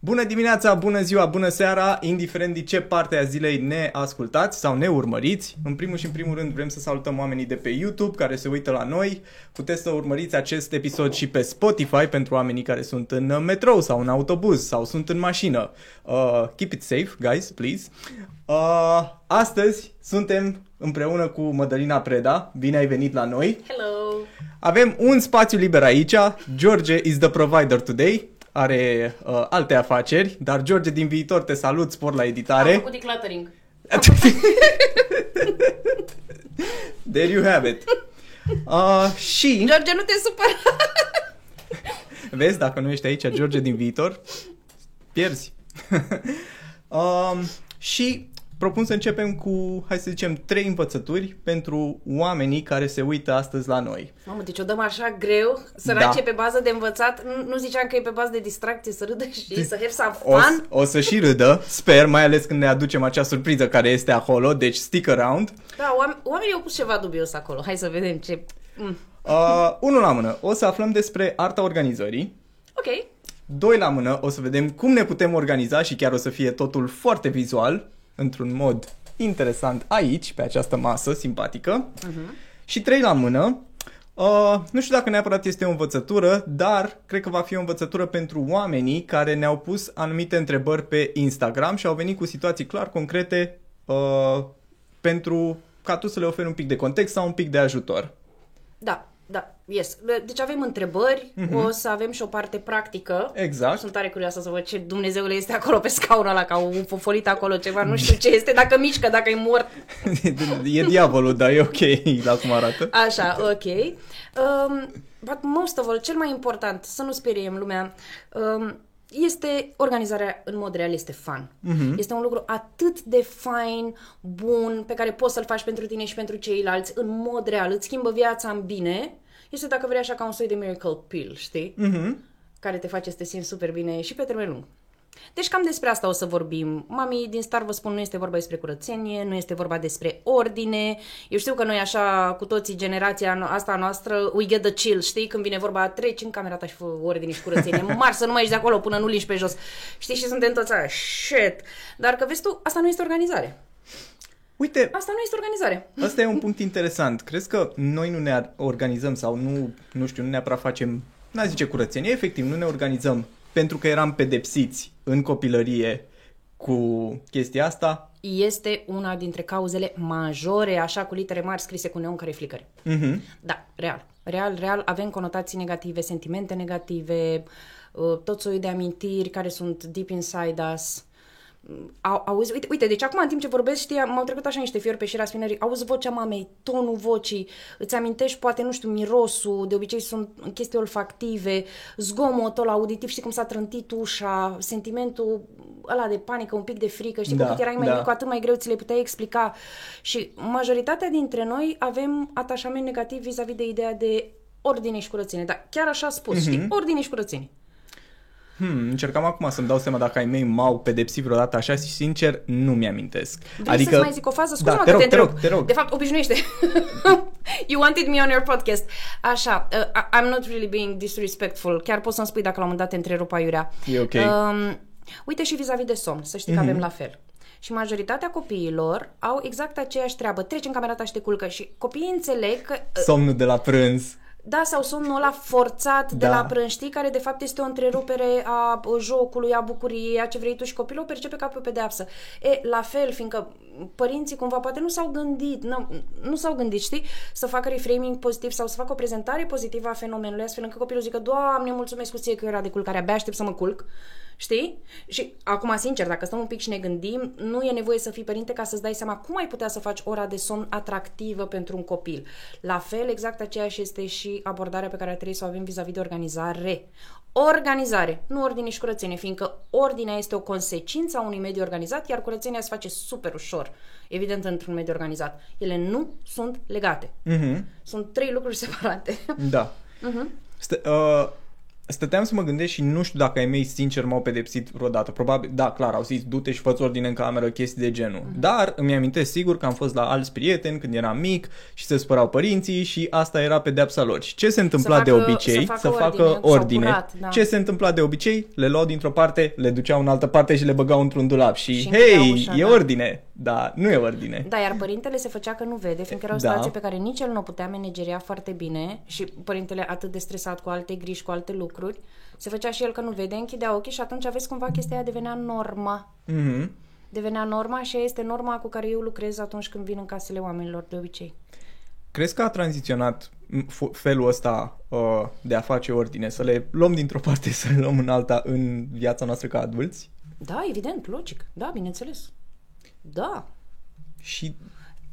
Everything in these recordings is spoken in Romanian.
Bună dimineața, bună ziua, bună seara, indiferent de ce parte a zilei ne ascultați sau ne urmăriți. În primul și în primul rând vrem să salutăm oamenii de pe YouTube care se uită la noi. Puteți să urmăriți acest episod și pe Spotify pentru oamenii care sunt în metrou sau în autobuz sau sunt în mașină. Uh, keep it safe, guys, please. Uh, astăzi suntem împreună cu Mădălina Preda. Bine ai venit la noi. Hello! Avem un spațiu liber aici. George is the provider today are uh, alte afaceri, dar George din viitor te salut, spor la editare. Am făcut decluttering. There you have it. Uh, și... George, nu te supăra! Vezi, dacă nu ești aici, George din viitor, pierzi. um, și propun să începem cu, hai să zicem, trei învățături pentru oamenii care se uită astăzi la noi. Mamă, deci o dăm așa greu, sărace da. pe bază de învățat. Nu, nu ziceam că e pe bază de distracție, să râdă și să have some fun. O, o să și râdă, sper, mai ales când ne aducem acea surpriză care este acolo, deci stick around. Da, oamenii au pus ceva dubios acolo. Hai să vedem ce... Mm. Uh, unul la mână, o să aflăm despre arta organizării. Ok. Doi la mână, o să vedem cum ne putem organiza și chiar o să fie totul foarte vizual într-un mod interesant aici, pe această masă simpatică. Uh-huh. Și trei la mână, Uh, nu știu dacă neapărat este o învățătură, dar cred că va fi o învățătură pentru oamenii care ne-au pus anumite întrebări pe Instagram și au venit cu situații clar concrete uh, pentru ca tu să le oferi un pic de context sau un pic de ajutor. Da, da, yes. Deci avem întrebări, mm-hmm. o să avem și o parte practică. Exact. Sunt tare curioasă să văd ce Dumnezeule este acolo pe scaunul ăla, ca un fofolit acolo ceva, nu știu ce este, dacă mișcă, dacă e mort. e diavolul, dar e ok la cum arată. Așa, ok. Um, but most of all, cel mai important, să nu speriem lumea, um, este organizarea în mod real, este fun. Uh-huh. Este un lucru atât de fain, bun, pe care poți să-l faci pentru tine și pentru ceilalți, în mod real, îți schimbă viața în bine. Este, dacă vrei, așa ca un soi de miracle pill, știi? Uh-huh. Care te face să te simți super bine și pe termen lung. Deci cam despre asta o să vorbim. Mami, din start vă spun, nu este vorba despre curățenie, nu este vorba despre ordine. Eu știu că noi așa, cu toții, generația asta noastră, we get the chill, știi? Când vine vorba, treci în camera ta și fă ordine și curățenie. Mar să nu mai ești de acolo până nu liși pe jos. Știi? Și suntem toți aia, shit. Dar că vezi tu, asta nu este organizare. Uite, asta nu este organizare. Asta e un punct interesant. Crezi că noi nu ne organizăm sau nu, nu știu, nu neapărat facem, n zice curățenie, efectiv, nu ne organizăm pentru că eram pedepsiți în copilărie cu chestia asta? Este una dintre cauzele majore, așa cu litere mari scrise cu neon care flicări. Uh-huh. Da, real. Real, real, avem conotații negative, sentimente negative, uh, tot soiul de amintiri care sunt deep inside us auzi, uite, uite, deci acum în timp ce vorbesc, știi, m-au trecut așa niște fiori pe șira spinării, auzi vocea mamei, tonul vocii, îți amintești poate, nu știu, mirosul, de obicei sunt chestii olfactive, zgomotul auditiv, știi cum s-a trântit ușa, sentimentul ăla de panică, un pic de frică, știi, da, cu cât erai mai da. mic, cu atât mai greu ți le puteai explica. Și majoritatea dintre noi avem atașament negativ vis-a-vis de ideea de ordine și curățenie, dar chiar așa spus, mm-hmm. știi, ordine și curățenie. Hmm, încercam acum să-mi dau seama dacă ai mei m-au pedepsit vreodată așa și sincer nu mi-amintesc. Vrei adică... să mai zic o fază? Scuze da, te rog, te, te rog, te rog. De fapt, obișnuiește. you wanted me on your podcast. Așa, uh, I'm not really being disrespectful. Chiar poți să-mi spui dacă la un moment dat te întrerup aiurea. E ok. Um, uite și vis-a-vis de somn, să știi mm-hmm. că avem mhm. la fel. Și majoritatea copiilor au exact aceeași treabă. Treci în camera ta și te culcă și copiii înțeleg că... Uh, Somnul de la prânz. Da, sau somnul ăla forțat da. de la prânștii, care de fapt este o întrerupere a jocului, a bucuriei, a ce vrei tu și copilul o percepe ca pe o pedeapsă. E, la fel, fiindcă părinții cumva poate nu s-au gândit, nu, nu s-au gândit, știi, să facă reframing pozitiv sau să facă o prezentare pozitivă a fenomenului, astfel încât copilul zică, Doamne, mulțumesc cu ție că era de culcare, abia aștept să mă culc. Știi? Și acum, sincer, dacă stăm un pic și ne gândim, nu e nevoie să fii părinte ca să-ți dai seama cum ai putea să faci ora de somn atractivă pentru un copil. La fel, exact aceeași este și abordarea pe care trebuie să o avem vis-a-vis de organizare. Organizare, nu ordine și curățenie, fiindcă ordinea este o consecință a unui mediu organizat, iar curățenia se face super ușor, evident, într-un mediu organizat. Ele nu sunt legate. Uh-huh. Sunt trei lucruri separate. Da. Uh-huh. Stă, uh stăteam să mă gândesc și nu știu dacă ai mei sincer m-au pedepsit vreodată. Probabil, da, clar, au zis du-te și fă ordine în cameră, chestii de genul. Mm-hmm. Dar îmi amintesc sigur că am fost la alți prieteni când eram mic și se spărau părinții și asta era pedepsa lor. Și ce se întâmpla să de facă, obicei? Să facă, să facă ordine. ordine. Curat, da. Ce se întâmpla de obicei? Le luau dintr-o parte, le duceau în altă parte și le băgau într-un dulap. Și, Și închideau hei, ușa, e da. ordine. Da, nu e ordine. Da, iar părintele se făcea că nu vede, fiindcă era o Da. situație pe care nici el nu o putea manageria foarte bine și părintele atât de stresat cu alte griji, cu alte lucruri, se făcea și el că nu vede, închidea ochii și atunci aveți cumva chestia aia devenea norma. Mhm. Devenea norma și aia este norma cu care eu lucrez atunci când vin în casele oamenilor de obicei. Crezi că a tranziționat m, f- felul ăsta uh, de a face ordine, să le luăm dintr-o parte, să le luăm în alta în viața noastră ca adulți? Da, evident, logic. Da, bineînțeles. Da. Și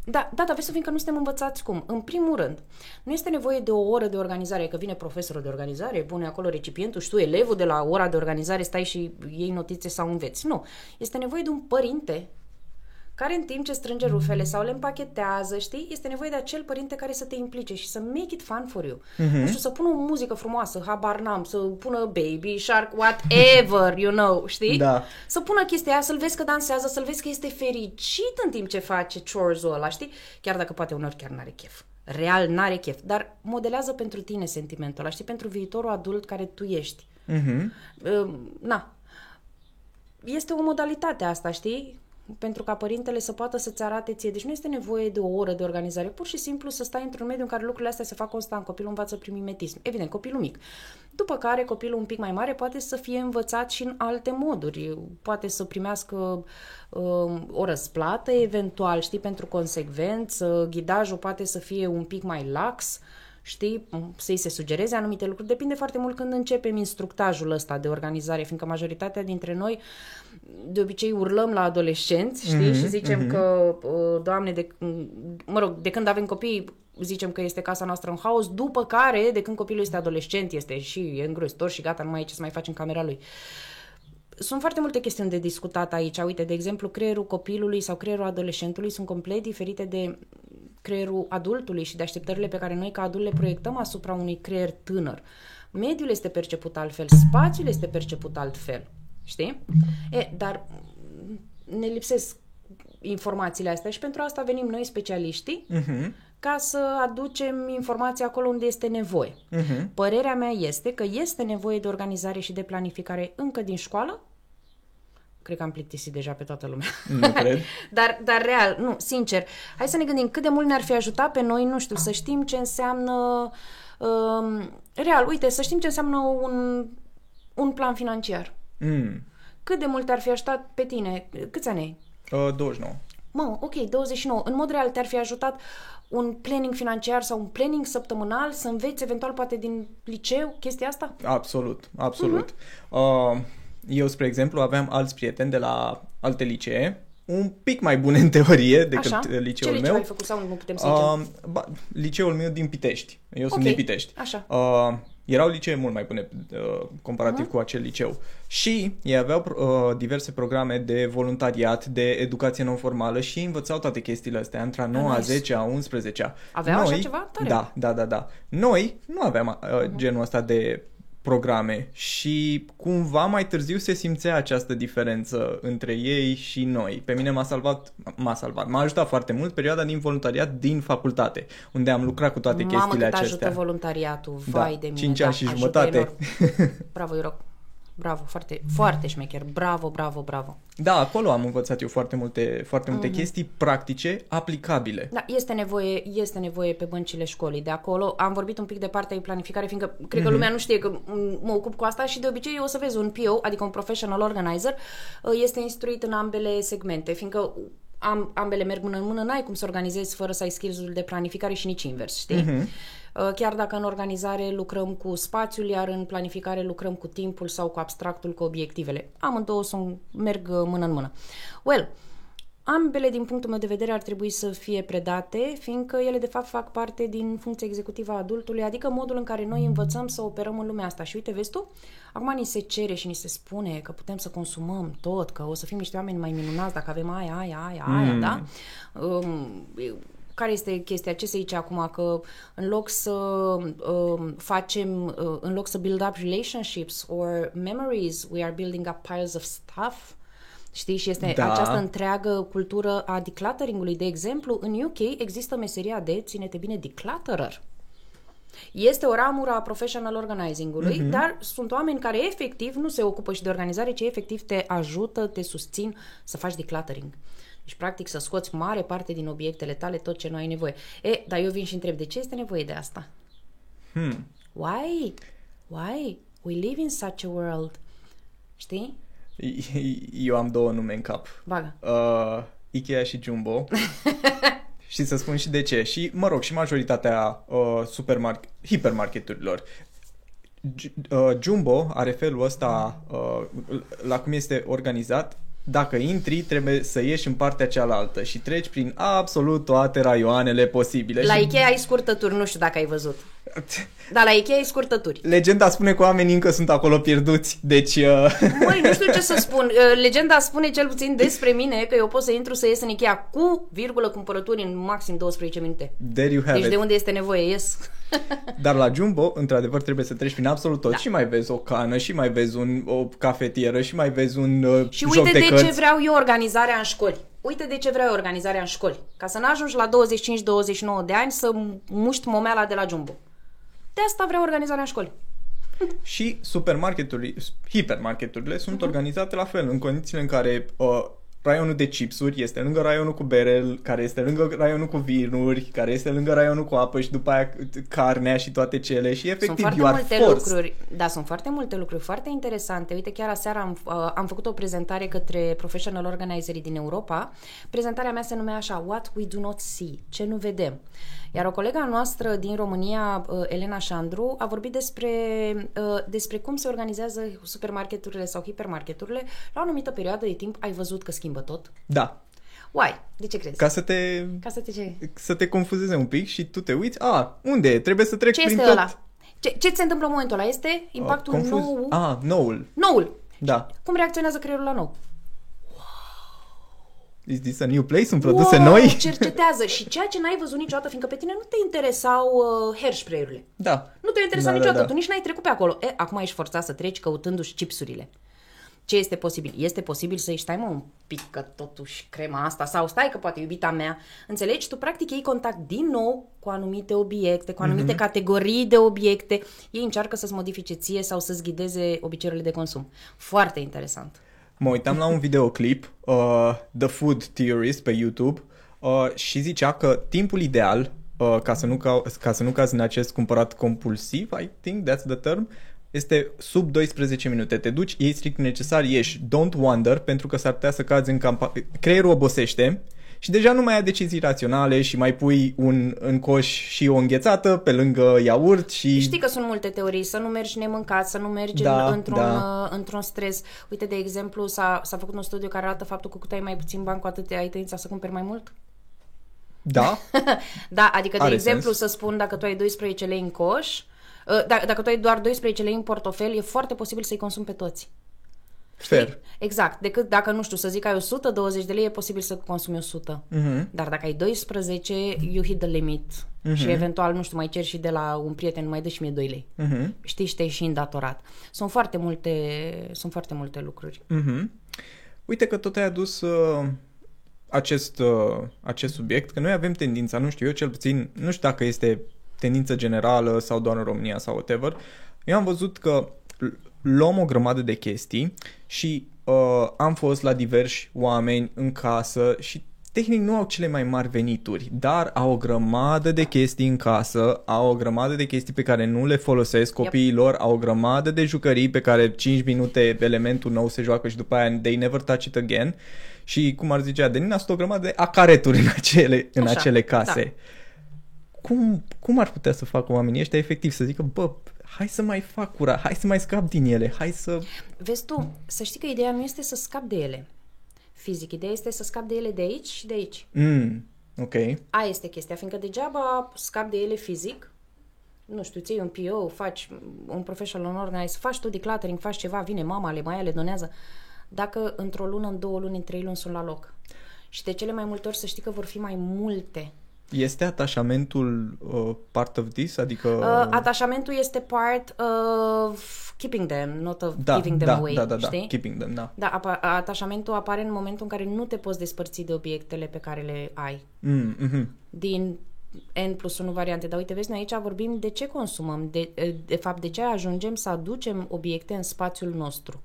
Da, da, dar vezi să fim că nu suntem învățați cum. În primul rând, nu este nevoie de o oră de organizare, că vine profesorul de organizare, pune acolo recipientul și tu, elevul de la ora de organizare, stai și iei notițe sau înveți. Nu. Este nevoie de un părinte care în timp ce strânge rufele sau le împachetează, știi, este nevoie de acel părinte care să te implice și să make it fun for you. Mm-hmm. Nu știu, să pună o muzică frumoasă, habar n-am, să pună baby, shark, whatever, you know, știi? Da. Să pună chestia aia, să-l vezi că dansează, să-l vezi că este fericit în timp ce face chores-ul ăla, știi? Chiar dacă poate uneori chiar n-are chef. Real n-are chef, dar modelează pentru tine sentimentul ăla, știi? Pentru viitorul adult care tu ești. mhm. Uh, na. Este o modalitate asta, știi? Pentru ca părintele să poată să-ți arate ție. Deci nu este nevoie de o oră de organizare, pur și simplu să stai într-un mediu în care lucrurile astea se fac constant. Copilul învață prin mimetism. Evident, copilul mic. După care copilul un pic mai mare poate să fie învățat și în alte moduri. Poate să primească uh, o răsplată eventual, știi, pentru consecvență. Ghidajul poate să fie un pic mai lax știi, să-i se sugereze anumite lucruri. Depinde foarte mult când începem instructajul ăsta de organizare, fiindcă majoritatea dintre noi de obicei urlăm la adolescenți, știi, Mhm, și zicem că, uh, doamne, de, mă rog, de când avem copii, zicem că este casa noastră în haos, după care, de când copilul este adolescent, este și îngrozitor și gata, nu mai e ce să mai faci în camera lui. Sunt foarte multe chestiuni de discutat aici. Uite, de exemplu, creierul copilului sau creierul adolescentului sunt complet diferite de creierul adultului și de așteptările pe care noi ca adult le proiectăm asupra unui creier tânăr. Mediul este perceput altfel, spațiul este perceput altfel. Știi? E, dar ne lipsesc informațiile astea și pentru asta venim noi specialiștii Mhm. ca să aducem informația acolo unde este nevoie. Mhm. Părerea mea este că este nevoie de organizare și de planificare încă din școală. Cred că am plictisit deja pe toată lumea. Nu cred. dar, dar real, nu, sincer, hai să ne gândim cât de mult ne-ar fi ajutat pe noi, nu știu, să știm ce înseamnă um, real, uite, să știm ce înseamnă un, un plan financiar. Mm. Cât de mult te-ar fi ajutat pe tine? Câți ani ai? Uh, 29. Mă, ok, 29. În mod real te-ar fi ajutat un planning financiar sau un planning săptămânal să înveți eventual poate din liceu chestia asta? Absolut, absolut. Mhm. Uh, eu, spre exemplu, aveam alți prieteni de la alte licee, un pic mai bune în teorie decât Așa? liceul Ce liceu meu. ai făcut sau nu putem să zicem? Uh, ba, liceul meu din Pitești. Eu sunt Ok, din Pitești. așa. Uh, erau licee mult mai bune uh, comparativ uh-huh. cu acel liceu. Și ei aveau uh, diverse programe de voluntariat, de educație non-formală și ei învățau toate chestiile astea, între a 9, a nice. 10, a 11 Aveau așa ceva? Tare. Da, da, da, da. Noi nu aveam uh, genul ăsta de programe și cumva mai târziu se simțea această diferență între ei și noi. Pe mine m-a salvat, m-a salvat, m-a ajutat foarte mult perioada din voluntariat din facultate, unde am lucrat cu toate Mamă, chestiile cât acestea. ajută voluntariatul, vai Da, de mine. cinci da, ani și ajută jumătate. enorm. Bravo, Iroc. Bravo, foarte, foarte șmecher. Bravo, bravo, bravo. Da, acolo am învățat eu foarte multe, foarte multe Mhm. chestii practice, aplicabile. Da, este nevoie, este nevoie pe băncile școlii. De acolo am vorbit un pic de partea de planificare, fiindcă cred că lumea nu știe că m- mă ocup cu asta și de obicei o să vezi un PO, adică un professional organizer, uh, este instruit în ambele segmente, fiindcă am, ambele merg mână în mână, n-ai cum să organizezi fără să ai skills de planificare și nici invers, știi? Uh, Chiar dacă în organizare lucrăm cu spațiul, iar în planificare lucrăm cu timpul sau cu abstractul, cu obiectivele. Amândouă sunt, merg uh, mână în mână. Well, Ambele, din punctul meu de vedere, ar trebui să fie predate, fiindcă ele, de fapt, fac parte din funcția executivă a adultului, adică modul în care noi învățăm să operăm în lumea asta. Și uite, vezi tu, acum ni se cere și ni se spune că putem să consumăm tot, că o să fim niște oameni mai minunați dacă avem aia, aia, aia, aia, Mm. da? Um, care este chestia? Ce se zice acum? Că în loc să uh, facem, uh, în loc să build up relationships or memories, we are building up piles of stuff. Știi? Și este Da. această întreagă cultură a declutteringului. De exemplu, în UK există meseria de, ține-te bine, declutterer. Este o ramură a professional organizing-ului, Mhm. mm-hmm. dar sunt oameni care efectiv nu se ocupă și de organizare, ci efectiv te ajută, te susțin să faci decluttering. Deci, practic, să scoți mare parte din obiectele tale, tot ce nu ai nevoie. E, dar eu vin și întreb, de ce este nevoie de asta? Hmm. Why? Why? We live in such a world. Știi? Eu am două nume în cap. Bagă. Uh, Ikea și Jumbo. și să spun și de ce. Și, mă rog, și majoritatea uh, supermarket, hipermarketurilor. J- uh, Jumbo are felul ăsta uh, la cum este organizat. Dacă intri, trebuie să ieși în partea cealaltă și treci prin absolut toate raioanele posibile. La și Ikea ai scurtături, nu știu dacă ai văzut. Dar la Ikea ai scurtături. Legenda spune că oamenii încă sunt acolo pierduți, deci... Uh, Măi, nu știu ce să spun. Uh, Legenda spune cel puțin despre mine că eu pot să intru să ies în Ikea cu virgulă cumpărături în maxim 12 minute. there you have Deci it. de unde este nevoie, ies. Dar la Jumbo, într-adevăr, trebuie să treci prin absolut tot. Da. Și mai vezi o cană, și mai vezi un, o cafetieră, și mai vezi un uh, Și joc uite de de, cărți. ce vreau eu organizarea în școli. Uite de ce vreau eu organizarea în școli. Ca să n-ajungi la 25-29 de ani să muști momeala de la Jumbo. De asta vreau organizarea în școli. Și supermarketurile, hipermarketurile sunt Mhm. organizate la fel, în condițiile în care uh, raionul de chipsuri este lângă raionul cu bere, care este lângă raionul cu vinuri, care este lângă raionul cu apă și după aia carnea și toate cele și efectiv Sunt foarte you are multe forced. lucruri, da, sunt foarte multe lucruri foarte interesante. Uite, chiar aseară am, uh, am făcut o prezentare către professional organizerii din Europa. Prezentarea mea se numea așa, What we do not see, ce nu vedem. Iar o colega noastră din România, uh, Elena Șandru, a vorbit despre, uh, despre cum se organizează supermarketurile sau hipermarketurile. La o anumită perioadă de timp ai văzut că schimbă tot. Da, Why? De ce crezi? ca să te, Ca să te ce? să te confuzeze un pic și tu te uiți, a, unde e? Trebuie să trec Ce prin este tot. ăla? Ce, ce ți se întâmplă în momentul ăla? Este impactul Uh, confuz? nou... A, noul. Noul. Da. Cum reacționează creierul la nou? Is this a new place? Sunt produse wow, noi? cercetează și ceea ce n-ai văzut niciodată, fiindcă pe tine nu te interesau uh, hair spray-urile. Da. Nu te interesa Da, da, niciodată, da. tu nici n-ai trecut pe acolo. E, acum ești forțat să treci căutându-și chipsurile. Ce este posibil? Este posibil să-i stai mă un pic că totuși crema asta sau stai că poate iubita mea. Înțelegi? Tu practic iei contact din nou cu anumite obiecte, cu anumite Mhm. categorii de obiecte. Ei încearcă să-ți modifice ție sau să-ți ghideze obiceiurile de consum. Foarte interesant. Mă uitam la un videoclip, uh, The Food Theorist pe YouTube, uh, și zicea că timpul ideal, uh, ca, să nu ca, ca să nu cazi în acest cumpărat compulsiv, I think that's the term, este sub 12 minute. Te duci, iei strict necesar, ieși. Don't wonder, pentru că s-ar putea să cazi în campa... Creierul obosește și deja nu mai ai decizii raționale și mai pui un în coș și o înghețată pe lângă iaurt și... Știi că sunt multe teorii, să nu mergi nemâncat, să nu mergi Da, în, într-un, da. uh, într-un stres. Uite, de exemplu, s-a, s-a făcut un studiu care arată faptul că cu cât ai mai puțin bani, cu atât ai tendința să cumperi mai mult. Da? Da, adică, de Are exemplu, sens. să spun, dacă tu ai 12 lei în coș, uh, dacă, dacă tu ai doar 12 lei în portofel, e foarte posibil să-i consumi pe toți. Fair. Exact, decât dacă, nu știu, să zic că ai 120 de lei, e posibil să consumi 100. Mhm. Dar dacă ai 12, you hit the limit. Și eventual, nu știu, mai cer și de la un prieten, mai dă și mie 2 lei. Mhm. Știi, și te-ai și îndatorat. Sunt foarte multe, sunt foarte multe lucruri. Mhm. Uite că tot ai adus uh, acest, uh, acest subiect, că noi avem tendința, nu știu eu cel puțin, nu știu dacă este tendință generală sau doar în România sau whatever, eu am văzut că l- luăm o grămadă de chestii și uh, am fost la diversi oameni în casă și tehnic nu au cele mai mari venituri, dar au o grămadă de chestii în casă, au o grămadă de chestii pe care nu le folosesc copiii lor, au o grămadă de jucării pe care 5 minute elementul nou se joacă și după aia they never touch it again. Și cum ar zice Adelina, sunt o grămadă de acareturi în acele, în Așa, acele case. da. Cum, cum ar putea să facă oamenii ăștia efectiv să zică, bă, hai să mai fac cura, hai să mai scap din ele, hai să... Vezi tu, să știi că ideea nu este să scapi de ele fizic, ideea este să scapi de ele de aici și de aici. Mm, ok. Aia este chestia, fiindcă degeaba scapi de ele fizic, nu știu, ții un PO, faci un professional organize, faci tu decluttering, faci ceva, vine mama, le mai le donează, dacă într-o lună, în două luni, în trei luni sunt la loc. Și de cele mai multe ori să știi că vor fi mai multe Este atașamentul uh, part of this? Adică... Uh, atașamentul este part of keeping them, not of da, giving them da, away, da, da, da, știi? keeping them, da. Da, apa- atașamentul apare în momentul în care nu te poți despărți de obiectele pe care le ai. Mm, mm-hmm. Din N plus 1 variante. Dar uite, vezi, noi aici vorbim de ce consumăm, de, de fapt, de ce ajungem să aducem obiecte în spațiul nostru.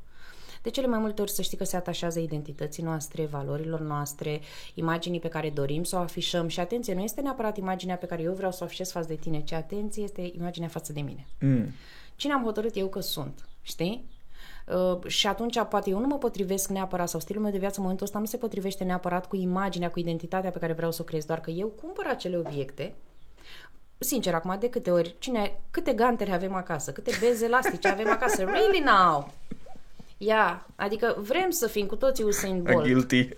De cele mai multe ori să știi că se atașează identității noastre, valorilor noastre, imaginii pe care dorim să o afișăm și atenție, nu este neapărat imaginea pe care eu vreau să o afișez față de tine, ci atenție este imaginea față de mine. Mm. Cine am hotărât eu că sunt, știi? Uh, și atunci poate eu nu mă potrivesc neapărat sau stilul meu de viață în momentul ăsta nu se potrivește neapărat cu imaginea, cu identitatea pe care vreau să o creez, doar că eu cumpăr acele obiecte Sincer, acum, de câte ori, cine, câte gantere avem acasă, câte beze elastice avem acasă, really now? Ia, yeah. adică vrem să fim cu toții Usain Bolt. Guilty. Ia,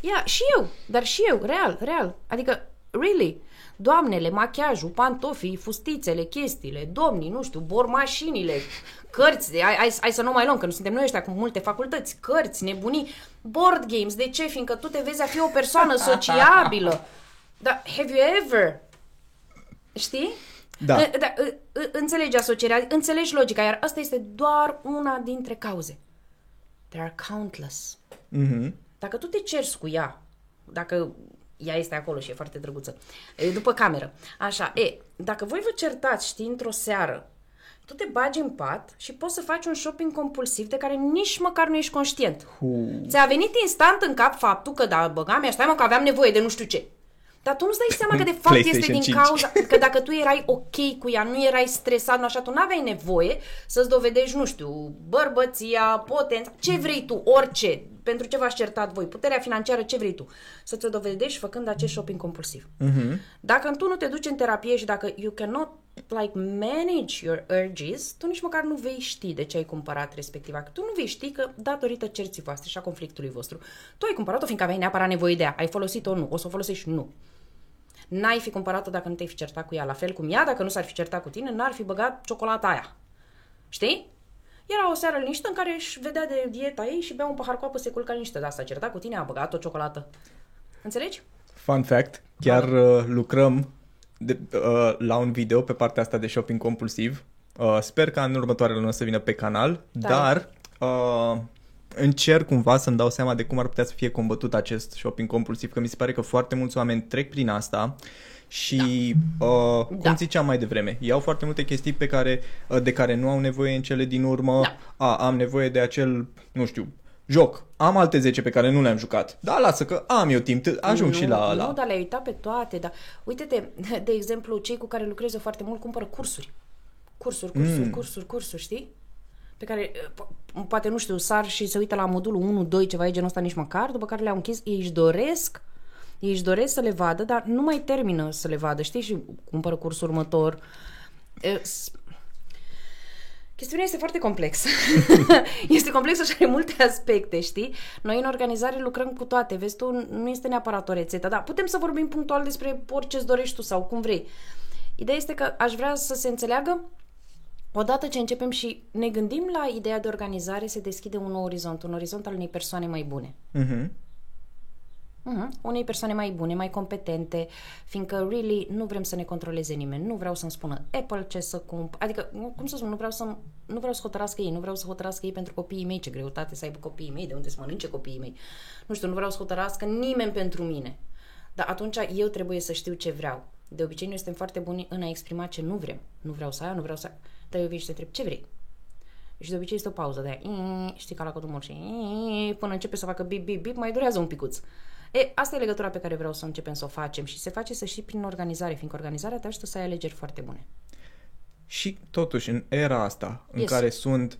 yeah, și eu, dar și eu, real, real. Adică, really, doamnele, machiajul, pantofii, fustițele, chestiile, domnii, nu știu, bormașinile, cărți, hai, hai, hai să nu mai luăm, că nu suntem noi ăștia cu multe facultăți, cărți, nebunii, board games, de ce? Fiindcă tu te vezi a fi o persoană sociabilă. Dar have you ever? Știi? Da. da înțelegi asocierea, înțelegi logica, iar asta este doar una dintre cauze. There are countless. Mm-hmm. Dacă tu te cerți cu ea, dacă ea este acolo și e foarte drăguță, e după cameră, așa, e, dacă voi vă certați, știi, într-o seară, tu te bagi în pat și poți să faci un shopping compulsiv de care nici măcar nu ești conștient. Uh. Ți-a venit instant în cap faptul că, da, băga mea, stai mă, că aveam nevoie de nu știu ce. Dar tu nu-ți dai seama că de fapt este din 5. cauza că dacă tu erai ok cu ea, nu erai stresat, nu așa, tu nu aveai nevoie să-ți dovedești, nu știu, bărbăția, potența, ce vrei tu, orice, pentru ce v-ați certat voi, puterea financiară, ce vrei tu, să ți-o dovedești făcând acest shopping compulsiv. Mm-hmm. Dacă tu nu te duci în terapie și dacă you cannot like manage your urges, tu nici măcar nu vei ști de ce ai cumpărat respectiva. Tu nu vei ști că datorită cerții voastre și a conflictului vostru, tu ai cumpărat-o fiindcă aveai neapărat nevoie de ea. Ai folosit-o? Nu. O să o folosești? Nu. N-ai fi cumpărat-o dacă nu te-ai fi certat cu ea. La fel cum ea, dacă nu s-ar fi certat cu tine, n-ar fi băgat ciocolata aia. Știi? Era o seară liniștită în care își vedea de dieta ei și bea un pahar cu apă, se culca liniște. Dar s-a certat cu tine, a băgat o ciocolată. Înțelegi? Fun fact, chiar uh, lucrăm de, uh, la un video pe partea asta de shopping compulsiv. Uh, sper că în următoarele luni să vină pe canal, da. dar uh, încerc cumva să-mi dau seama de cum ar putea să fie combătut acest shopping compulsiv, că mi se pare că foarte mulți oameni trec prin asta și da. uh, cum da. ziceam mai devreme, iau foarte multe chestii pe care, uh, de care nu au nevoie în cele din urmă. Da. A, am nevoie de acel, nu știu, joc. Am alte 10 pe care nu le-am jucat. Da, lasă că am eu timp, ajung nu, și la Nu, dar le-ai uitat pe toate. Dar... Uite-te, de exemplu, cei cu care lucrez eu foarte mult cumpără cursuri. Cursuri, cursuri, mm. cursuri, cursuri, știi? Pe care, po- poate, nu știu, sar și se uită la modulul 1, 2, ceva e genul ăsta nici măcar, după care le-au închis, ei își doresc ei își doresc să le vadă, dar nu mai termină să le vadă, știi? Și cumpără cursul următor. Chestiunea este foarte complexă. este complexă și are multe aspecte, știi? Noi în organizare lucrăm cu toate. Vezi tu, nu este neapărat o rețetă, dar putem să vorbim punctual despre orice îți dorești tu sau cum vrei. Ideea este că aș vrea să se înțeleagă Odată ce începem și ne gândim la ideea de organizare, se deschide un nou orizont, un orizont al unei persoane mai bune. Uh-huh. Uh-huh. Unei persoane mai bune, mai competente, fiindcă, really, nu vrem să ne controleze nimeni. Nu vreau să-mi spună Apple ce să cump... Adică, cum să spun, nu vreau să, nu vreau să hotărască ei, nu vreau să hotărască ei pentru copiii mei, ce greutate să aibă copiii mei, de unde să mănânce copiii mei. Nu știu, nu vreau să hotărască nimeni pentru mine. Dar atunci eu trebuie să știu ce vreau. De obicei, noi suntem foarte buni în a exprima ce nu vrem. Nu vreau să aia, nu vreau să Dar eu vin și te întreb, ce vrei? Și de obicei este o pauză de aia, știi, ca la cotumor și până începe să facă bip, bip, bip, mai durează un picuț. E, asta e legătura pe care vreau să începem să o facem și se face să știi prin organizare, fiindcă organizarea te ajută să ai alegeri foarte bune. Și totuși, în era asta, în yes. care sunt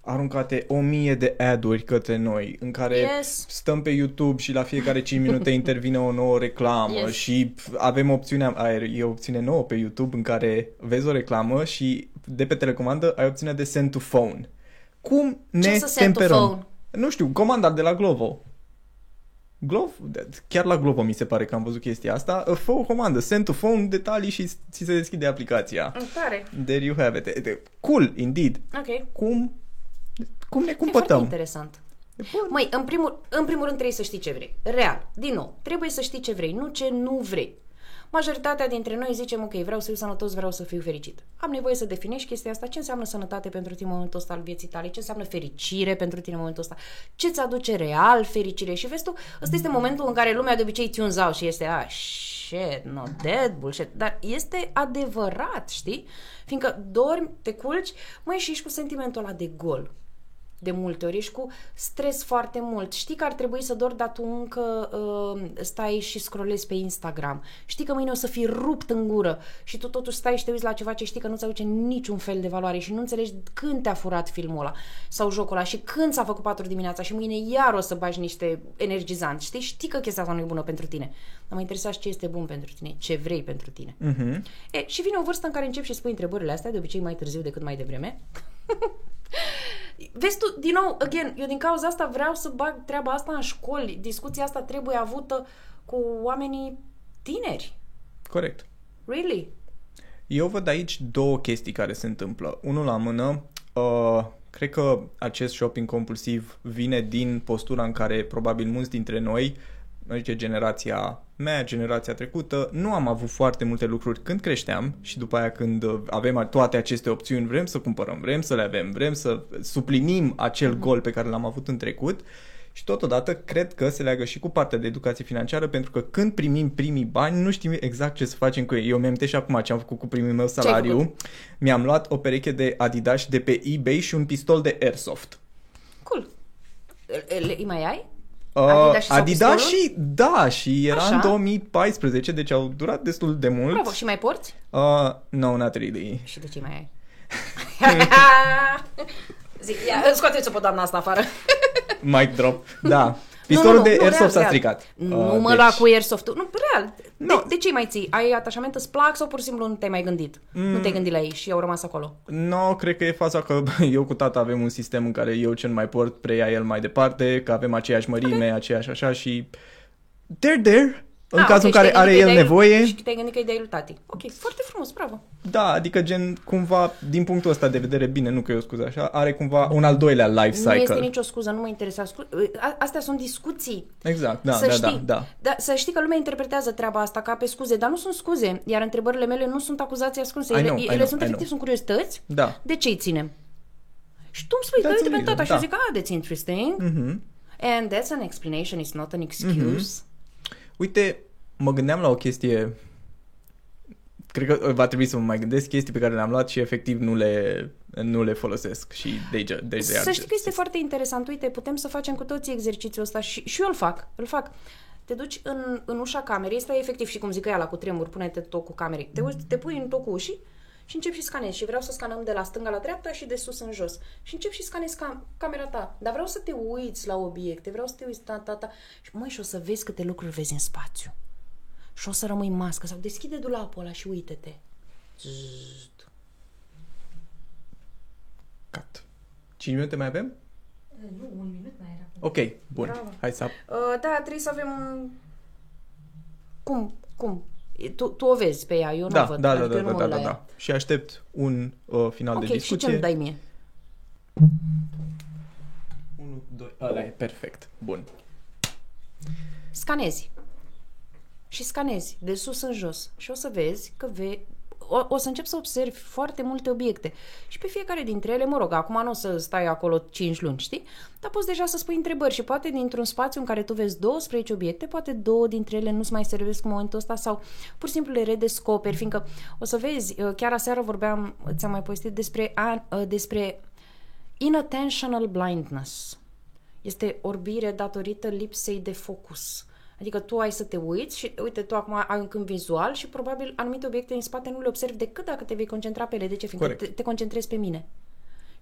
aruncate o mie de ad-uri către noi, în care yes. stăm pe YouTube și la fiecare 5 minute intervine o nouă reclamă Yes. și avem opțiunea, e o opțiune nouă pe YouTube în care vezi o reclamă și de pe telecomandă ai opțiunea de send to phone. Cum ne să send to temperăm? phone? Nu știu, comanda de la Glovo. Glovo, chiar la Glovo mi se pare că am văzut chestia asta. Fă o comandă, send to phone, detalii și ți se deschide aplicația. Îmi tare. There you have it. Cool, indeed. Ok. Cum, cum ne E foarte cumpătăm? interesant. Bun. Măi, în primul, în primul rând trebuie să știi ce vrei. Real. Din nou, trebuie să știi ce vrei, nu ce nu vrei. Majoritatea dintre noi zicem, ok, vreau să fiu sănătos, vreau să fiu fericit. Am nevoie să definești chestia asta, ce înseamnă sănătate pentru tine în momentul ăsta al vieții tale, ce înseamnă fericire pentru tine în momentul ăsta, ce ți aduce real fericire. Și vezi tu, ăsta este momentul în care lumea de obicei tunes out și este, ah, shit, no, dead bullshit. Dar este adevărat, știi? Fiindcă dormi, te culci, mai și ești cu sentimentul ăla de gol de multe ori, ești cu stres foarte mult. Știi că ar trebui să dor, dar tu încă uh, stai și scrollezi pe Instagram. Știi că mâine o să fii rupt în gură și tu totuși stai și te uiți la ceva ce știi că nu-ți aduce niciun fel de valoare și nu înțelegi când te-a furat filmul ăla sau jocul ăla și când s-a făcut 4 dimineața și mâine iar o să bagi niște energizanți. Știi? Știi că chestia asta nu e bună pentru tine. Mă interesează ce este bun pentru tine, ce vrei pentru tine. Uh-huh. E, și vine o vârstă în care începi și spui întrebările astea, de obicei mai târziu decât mai devreme. Vezi tu, din nou, again, eu din cauza asta vreau să bag treaba asta în școli. Discuția asta trebuie avută cu oamenii tineri. Corect. Really? Eu văd aici două chestii care se întâmplă. Unul la mână, uh, cred că acest shopping compulsiv vine din postura în care probabil mulți dintre noi zice generația mea, generația trecută, nu am avut foarte multe lucruri când creșteam și după aia când avem toate aceste opțiuni, vrem să cumpărăm, vrem să le avem, vrem să suplinim acel gol pe care l-am avut în trecut și totodată cred că se leagă și cu partea de educație financiară pentru că când primim primii bani nu știm exact ce să facem cu ei. Eu mi-am și acum ce am făcut cu primul meu salariu. Mi-am luat o pereche de Adidas de pe eBay și un pistol de Airsoft. Cool. Le, le mai ai? Uh, Adidas și, Adidas și da, și era Așa. în 2014, deci au durat destul de mult. Bravo, și mai porți? Uh, no, not really. Și de ce mai ai? Zic, ia, scoateți-o pe doamna asta afară. Mic drop, da. Pistolul nu, nu, de nu, Airsoft s-a stricat. Nu uh, mă deci... lua cu airsoft Nu, real. No. De, de ce mai ții? Ai atașament, îți plac sau pur și simplu nu te-ai mai gândit? Mm. Nu te-ai gândit la ei și au rămas acolo? Nu, no, cred că e faza că eu cu tata avem un sistem în care eu cel mai port preia el mai departe, că avem aceeași mărime, okay. aceeași așa și... They're there în ah, cazul okay, în care are el nevoie. Și te-ai gândit că e de lui tati. Ok, foarte frumos, bravo. Da, adică gen cumva, din punctul ăsta de vedere, bine, nu că e o scuză așa, are cumva un al doilea life cycle. Nu este nicio scuză, nu mă interesează. Astea sunt discuții. Exact, da, să da, da știi, da, da. da. Să știi că lumea interpretează treaba asta ca pe scuze, dar nu sunt scuze, iar întrebările mele nu sunt acuzații ascunse. Ele, know, ele know, sunt efectiv, sunt curiozități. Da. De ce îi ținem? Și tu îmi spui că uite pe tata da. și eu zic, ah, that's interesting. Mm-hmm. And that's an explanation, it's not an excuse. Mm-hmm. Uite, mă gândeam la o chestie cred că va trebui să mă mai gândesc chestii pe care le-am luat și efectiv nu le, nu le folosesc și deja, deja Să știi că este foarte interesant. Uite, putem să facem cu toții exercițiul ăsta și, și eu îl fac. Îl fac. Te duci în, în ușa camerei, este efectiv și cum zic ea la cu tremur, pune-te tocul camerei. Te, te pui în tocul ușii și încep și scanezi. Și vreau să scanăm de la stânga la dreapta și de sus în jos. Și încep și scanezi cam, camera ta. Dar vreau să te uiți la obiecte, vreau să te uiți ta, ta, ta. Și măi, și o să vezi câte lucruri vezi în spațiu și o să rămâi mască sau deschide dulapul ăla și uite-te. Zzzt. Cat. 5 minute mai avem? Uh, nu, un minut mai era. Ok, bun. Bravo. Hai să... Uh, da, trebuie să avem un... Cum? Cum? Tu, tu o vezi pe ea, eu nu da, o văd. Da, adică da, da, da, da, da. Și aștept un uh, final okay, de discuție. Ok, și ce-mi dai mie? 1, 2, ăla e perfect. Bun. Scanezi și scanezi de sus în jos și o să vezi că ve- o, o să încep să observi foarte multe obiecte și pe fiecare dintre ele, mă rog, acum nu o să stai acolo 5 luni, știi? Dar poți deja să spui întrebări și poate dintr-un spațiu în care tu vezi 12 obiecte, poate două dintre ele nu-ți mai servesc în momentul ăsta sau pur și simplu le redescoperi, fiindcă o să vezi, uh, chiar aseară vorbeam, ți-am mai povestit despre, uh, despre inattentional blindness. Este orbire datorită lipsei de focus Adică tu ai să te uiți și, uite, tu acum ai un câmp vizual și probabil anumite obiecte în spate nu le observi decât dacă te vei concentra pe ele. De ce? Fiindcă te, te concentrezi pe mine.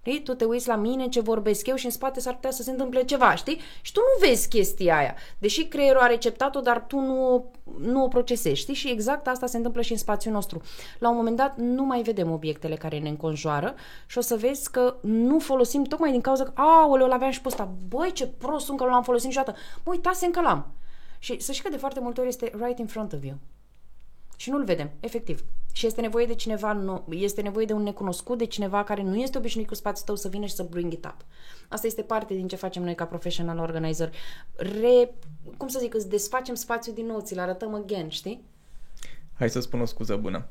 Știi? Tu te uiți la mine, ce vorbesc eu și în spate s-ar putea să se întâmple ceva, știi? Și tu nu vezi chestia aia. Deși creierul a receptat-o, dar tu nu, nu o procesezi, știi? Și exact asta se întâmplă și în spațiul nostru. La un moment dat nu mai vedem obiectele care ne înconjoară și o să vezi că nu folosim tocmai din cauza că, aoleu, l-aveam și pe ăsta. Băi, ce prost sunt că nu l-am folosit niciodată. Mă uitasem că l-am. Și să știi că de foarte multe ori este right in front of you. Și nu-l vedem, efectiv. Și este nevoie de cineva, nu, este nevoie de un necunoscut, de cineva care nu este obișnuit cu spațiul tău să vină și să bring it up. Asta este parte din ce facem noi ca professional organizer. Re, cum să zic, îți desfacem spațiul din nou, ți-l arătăm again, știi? Hai să spun o scuză bună.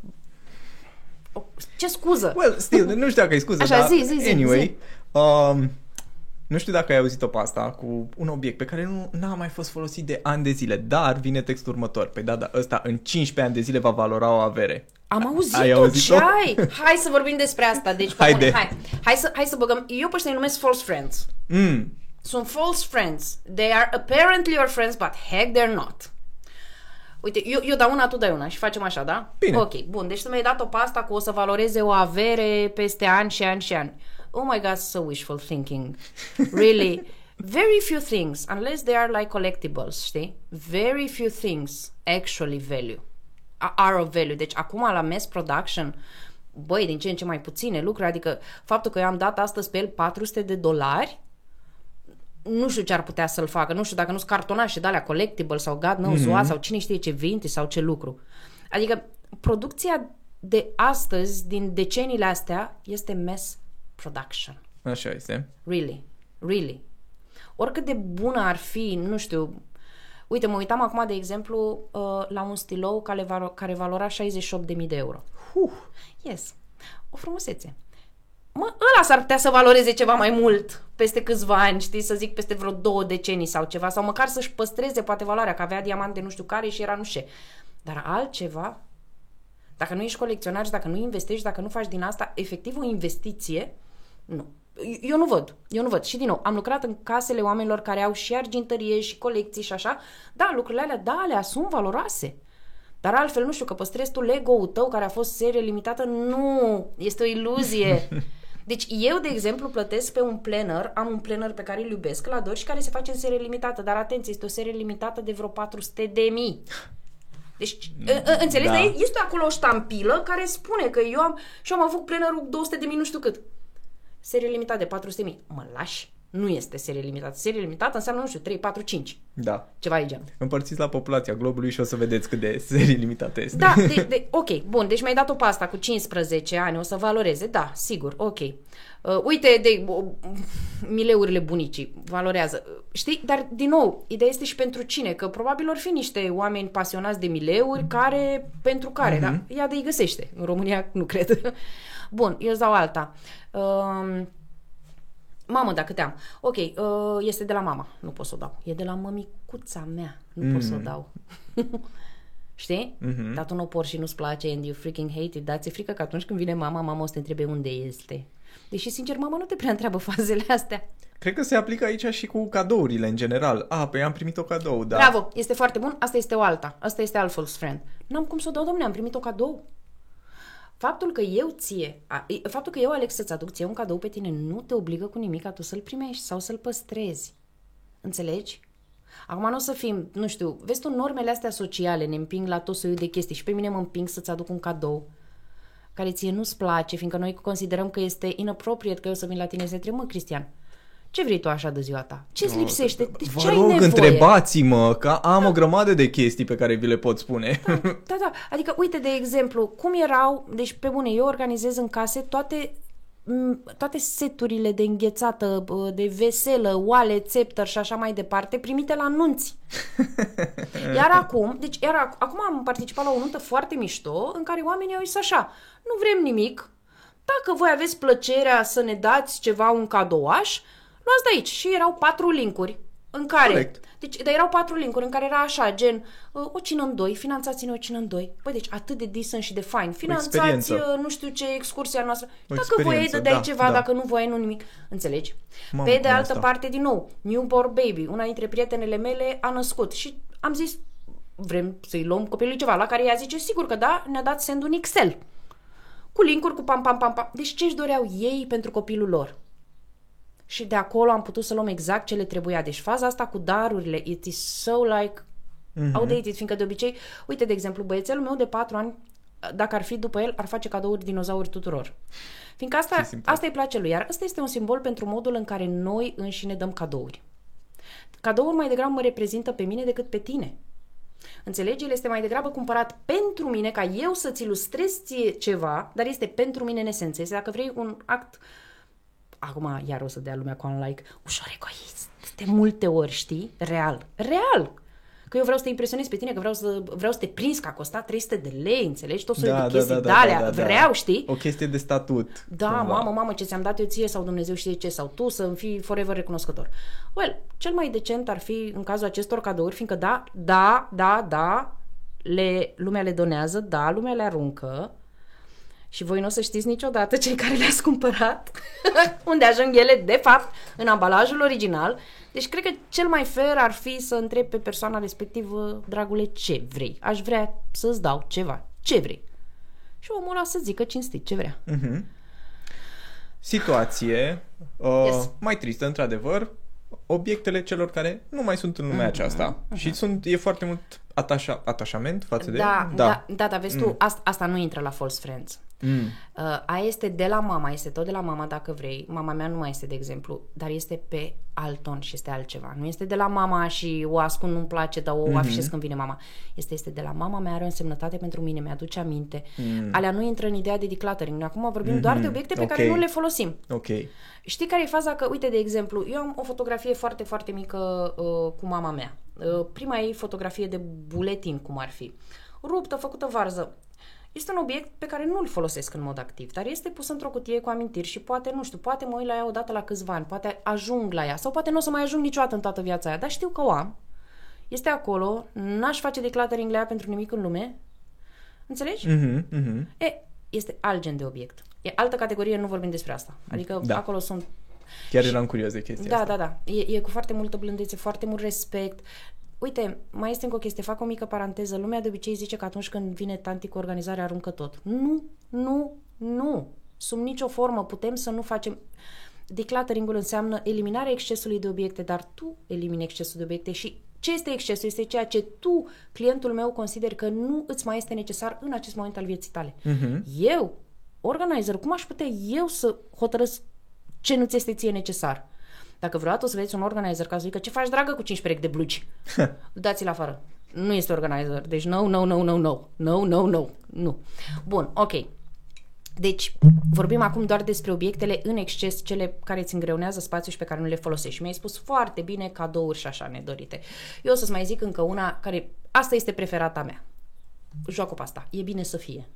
Ce scuză? Well, still, nu știu dacă e scuză, Așa, dar zi, zi, zi, anyway, zi. Um, nu știu dacă ai auzit-o pe asta cu un obiect pe care nu n-a mai fost folosit de ani de zile, dar vine textul următor. Păi da, da, ăsta în 15 ani de zile va valora o avere. Am auzit Ai tot auzit-o? ce ai. Hai să vorbim despre asta. Deci, pe Haide. bune, hai. Hai să, hai să băgăm. Eu pe ăștia îi numesc false friends. Mm, Sunt false friends. They are apparently your friends, but heck they're not. Uite, eu, eu dau una, tu dai una și facem așa, da? Bine. Ok, bun. Deci tu mi-ai dat-o pe asta cu o să valoreze o avere peste ani și ani și ani. Oh my god, so wishful thinking. Really. Very few things, unless they are like collectibles, știi? Very few things actually value. A- Are of value. Deci acum la mass production, băi, din ce în ce mai puține lucruri, adică faptul că eu am dat astăzi pe el 400 de dolari, nu știu ce ar putea să-l facă, nu știu dacă nu sunt cartonașe de alea collectible sau God knows what, sau cine știe ce vintage sau ce lucru. Adică producția de astăzi, din deceniile astea, este mass production. așa este. Really. Really. Oricât de bună ar fi, nu știu, uite, mă uitam acum, de exemplu, uh, la un stilou care, valo- care valora 68.000 de euro. Huh. Yes. O frumusețe. Mă, ăla s-ar putea să valoreze ceva mai mult peste câțiva ani, știi, să zic peste vreo două decenii sau ceva, sau măcar să-și păstreze poate valoarea, că avea diamante nu știu care și era nu știu. ce. Dar altceva, dacă nu ești colecționar și dacă nu investești, dacă nu faci din asta efectiv o investiție, nu. Eu nu văd, eu nu văd. Și din nou, am lucrat în casele oamenilor care au și argintărie și colecții și așa. Da, lucrurile alea, da, alea sunt valoroase. Dar altfel, nu știu, că păstrezi tu Lego-ul tău care a fost serie limitată, nu, este o iluzie. Deci eu, de exemplu, plătesc pe un planner, am un planner pe care îl iubesc, îl ador și care se face în serie limitată, dar atenție, este o serie limitată de vreo 400 de mii. Deci, da. înțelegi? Da. Da. Este acolo o ștampilă care spune că eu am, și eu am avut plannerul 200 de mii, nu știu cât. Serie limitată de 400 de mii. Mă lași? Nu este serie limitată. Serie limitată înseamnă, nu știu, 3, 4, 5. Da. Ceva de genul. Împărțiți la populația globului și o să vedeți cât de serii limitate este. Da, de, de, ok, bun, deci mi-ai dat-o pe asta cu 15 ani, o să valoreze, da, sigur, ok. Uh, uite, de uh, mileurile bunicii valorează, Uh, știi? Dar, din nou, ideea este și pentru cine, că probabil or fi niște oameni pasionați de mileuri care, pentru care, mm-hmm. da, ea de îi găsește. În România nu cred. Bun, eu îți dau alta. Uh, Mamă, dacă te am. Ok, uh, este de la mama. Nu pot să o dau. E de la mămicuța mea. Nu mm. pot să o dau. Știi? Mm-hmm. Dar tu nu o porți și nu-ți place and you freaking hate it. Dar ți-e frică că atunci când vine mama, mama o să te întrebe unde este. Deși, sincer, mama nu te prea întreabă fazele astea. Cred că se aplică aici și cu cadourile în general. A, păi am primit o cadou, da. Bravo, este foarte bun. Asta este o alta. Asta este alt false friend. N-am cum să o dau, domne, am primit o cadou. Faptul că eu ție, a, faptul că eu aleg să-ți aduc ție un cadou pe tine nu te obligă cu nimic ca tu să-l primești sau să-l păstrezi. Înțelegi? Acum nu o să fim, nu știu, vezi tu, normele astea sociale ne împing la tot soiul de chestii și pe mine mă împing să-ți aduc un cadou care ție nu-ți place, fiindcă noi considerăm că este inappropriate că eu să vin la tine și să te întreb, mă, Cristian, ce vrei tu așa de ziua ta? Ce-ți lipsește? De Vă ce ai rog, nevoie? întrebați-mă, că am o grămadă de chestii pe care vi le pot spune. Da, da. Adică, uite, de exemplu, cum erau, deci pe bune, eu organizez în case toate m, toate seturile de înghețată, bă, de veselă, oale, țeptăr și așa mai departe, primite la nunți. Iar acum, deci iar ac- acum am participat la o nuntă foarte mișto în care oamenii au zis așa, nu vrem nimic, dacă voi aveți plăcerea să ne dați ceva, un cadouaș, luați de aici. Și erau patru linkuri în care... Corect. Deci, dar erau patru linkuri în care era așa, gen, uh, o cină în doi, finanțați-ne o cină în doi. Păi, deci atât de decent și de fain. Finanțați, experiență. uh, nu știu ce, excursia noastră. O dacă voiai, experiență, dădeai da, ceva, da. dacă nu voiai, nu nimic. Înțelegi? Mamă, Pe de cum altă asta? parte, din nou, newborn baby, una dintre prietenele mele a născut și am zis, vrem să-i luăm copilului ceva, la care ea zice, sigur că da, ne-a dat send un Excel. Cu linkuri, cu pam, pam, pam, pam. Deci ce-și doreau ei pentru copilul lor? Și de acolo am putut să luăm exact ce le trebuia. Deci faza asta cu darurile, it is so like mm-hmm. outdated, fiindcă de obicei, uite, de exemplu, băiețelul meu de 4 ani, dacă ar fi după el, ar face cadouri dinozauri tuturor. Fiindcă asta, Ce simplu. asta îi place lui, iar ăsta este un simbol pentru modul în care noi înșine dăm cadouri. Cadoul mai degrabă mă reprezintă pe mine decât pe tine. Înțelegi? El este mai degrabă cumpărat pentru mine, ca eu să-ți ilustrez ție ceva, dar este pentru mine în esență. Este dacă vrei un act acum iar o să dea lumea cu un like, ușor egoist, de multe ori, știi? Real. Real. că eu vreau să te impresionez pe tine, că vreau să, vreau să te prins că a costat 300 de lei, înțelegi? Tot soiul Da, de da, chestii da, de da, alea, da, da, da. vreau, știi? O chestie de statut. Da, cumva. mamă, mamă, ce ți-am dat eu ție sau Dumnezeu știe ce, sau tu să-mi fii forever recunoscător. Well, cel mai decent ar fi în cazul acestor cadouri, fiindcă da, da, da, da, le, lumea le donează, da, lumea le aruncă și voi nu o să știți niciodată cei care le-ați cumpărat, unde ajung ele, de fapt, în ambalajul original. Deci cred că cel mai fair ar fi să întreb pe persoana respectivă, dragule, ce vrei? Aș vrea să-ți dau ceva. Ce vrei? Și omul ăla să zică cinstit ce vrea. Situație uh, Yes. mai tristă, într-adevăr, obiectele celor care nu mai sunt în lumea aceasta. Și sunt, e foarte mult atașa, atașament față de... Da, da, da, da, vezi Mm. tu, asta, asta nu intră la false friends. Mm. Uh, aia este de la mama, este tot de la mama dacă vrei. Mama mea nu mai este, de exemplu, dar este pe alt ton și este altceva. Nu este de la mama și o ascund, nu-mi place, dar o Mhm. afișez când vine mama. Este, este de la mama mea, are o însemnătate pentru mine, mi-aduce aminte. Alea nu intră în ideea de decluttering. Noi acum vorbim doar de obiecte pe care Mm. Ok. nu le folosim. Ok. Știi care e faza? Că, uite, de exemplu, eu am o fotografie foarte, foarte mică uh, cu mama mea. Uh, prima ei fotografie de buletin, cum ar fi. Ruptă, făcută varză. Este un obiect pe care nu-l folosesc în mod activ, dar este pus într-o cutie cu amintiri și poate, nu știu, poate mă uit la ea odată la câțiva ani, poate ajung la ea sau poate nu o să mai ajung niciodată în toată viața aia, dar știu că o am. Este acolo, n-aș face decluttering la ea pentru nimic în lume. Înțelegi? Mhm, mhm. E, este alt gen de obiect. E altă categorie, nu vorbim despre asta. Adică Da. acolo sunt Chiar eram curios de chestia da, asta. da, da. E, e cu foarte multă blândețe, foarte mult respect. Uite, mai este încă o chestie, fac o mică paranteză. Lumea de obicei zice că atunci când vine tanti cu organizarea aruncă tot. Nu, nu, nu. Sub nicio formă putem să nu facem... Decluttering-ul înseamnă eliminarea excesului de obiecte, dar tu elimini excesul de obiecte și ce este excesul? Este ceea ce tu, clientul meu, consider că nu îți mai este necesar în acest moment al vieții tale. Mhm. Eu, organizer, cum aș putea eu să hotărăsc ce nu ți este ție necesar? Dacă vreodată o să vedeți un organizer ca să zică ce faci dragă cu 5 perechi de blugi, dați-l afară. Nu este organizer. Deci no, no, no, no, no. No, no, no. Nu. Bun, ok. Deci, vorbim acum doar despre obiectele în exces, cele care îți îngreunează spațiul și pe care nu le folosești. Și mi-ai spus foarte bine cadouri și așa nedorite. Eu o să-ți mai zic încă una care, asta este preferata mea. Joacă pe asta. E bine să fie.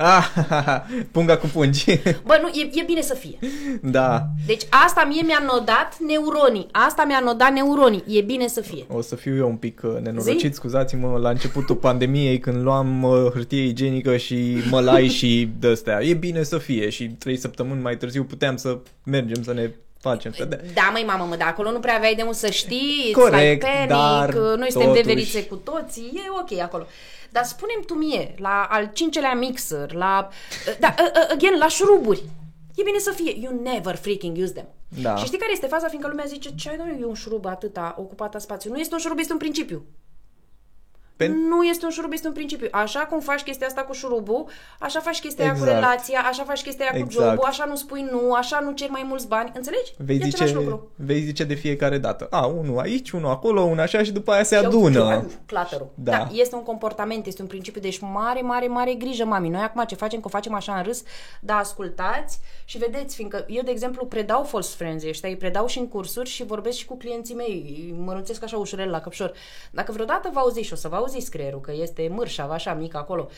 Ah, punga cu pungi. Bă, nu, e, e bine să fie. da. Deci asta mie mi-a nodat neuronii. Asta mi-a nodat neuronii. E bine să fie. O să fiu eu un pic uh, nenorocit, Zi? scuzați-mă, la începutul pandemiei când luam uh, hârtie igienică și mălai și de-astea. E bine să fie și trei săptămâni mai târziu puteam să mergem să ne facem. Să de- Da, măi, mamă, mă, dar acolo nu prea aveai de unde să știi, Corect, it's like panic, dar noi suntem totuși- deverițe cu toții, e ok acolo. Dar spunem tu mie, la al cincelea mixer, la, da, uh, uh, again, la șuruburi, e bine să fie, you never freaking use them. Da. Și știi care este faza? Fiindcă lumea zice, ce ai doamne, e un șurub atâta ocupat a spațiu. Nu este un șurub, este un principiu. Pen- Nu este un șurub, este un principiu. Așa cum faci chestia asta cu șurubul, așa faci chestia aia cu Exact. relația, așa faci chestia aia cu Exact. jobul, așa nu spui nu, așa nu ceri mai mulți bani. Înțelegi? Vei e același zice, lucru. vei zice de fiecare dată. A, unul aici, unul acolo, unul așa și după aia se Și adună. Clutterul. Da. Da. Este un comportament, este un principiu, deci mare, mare, mare grijă, mami. Noi acum ce facem, că o facem așa în râs, da, ascultați și vedeți, fiindcă eu, de exemplu, predau false friends ăștia, îi predau și în cursuri și vorbesc și cu clienții mei, îi mărunțesc așa ușurel la căpșor. Dacă vreodată vă auziți și o să vă auziți creierul, că este mârșav, așa mic acolo,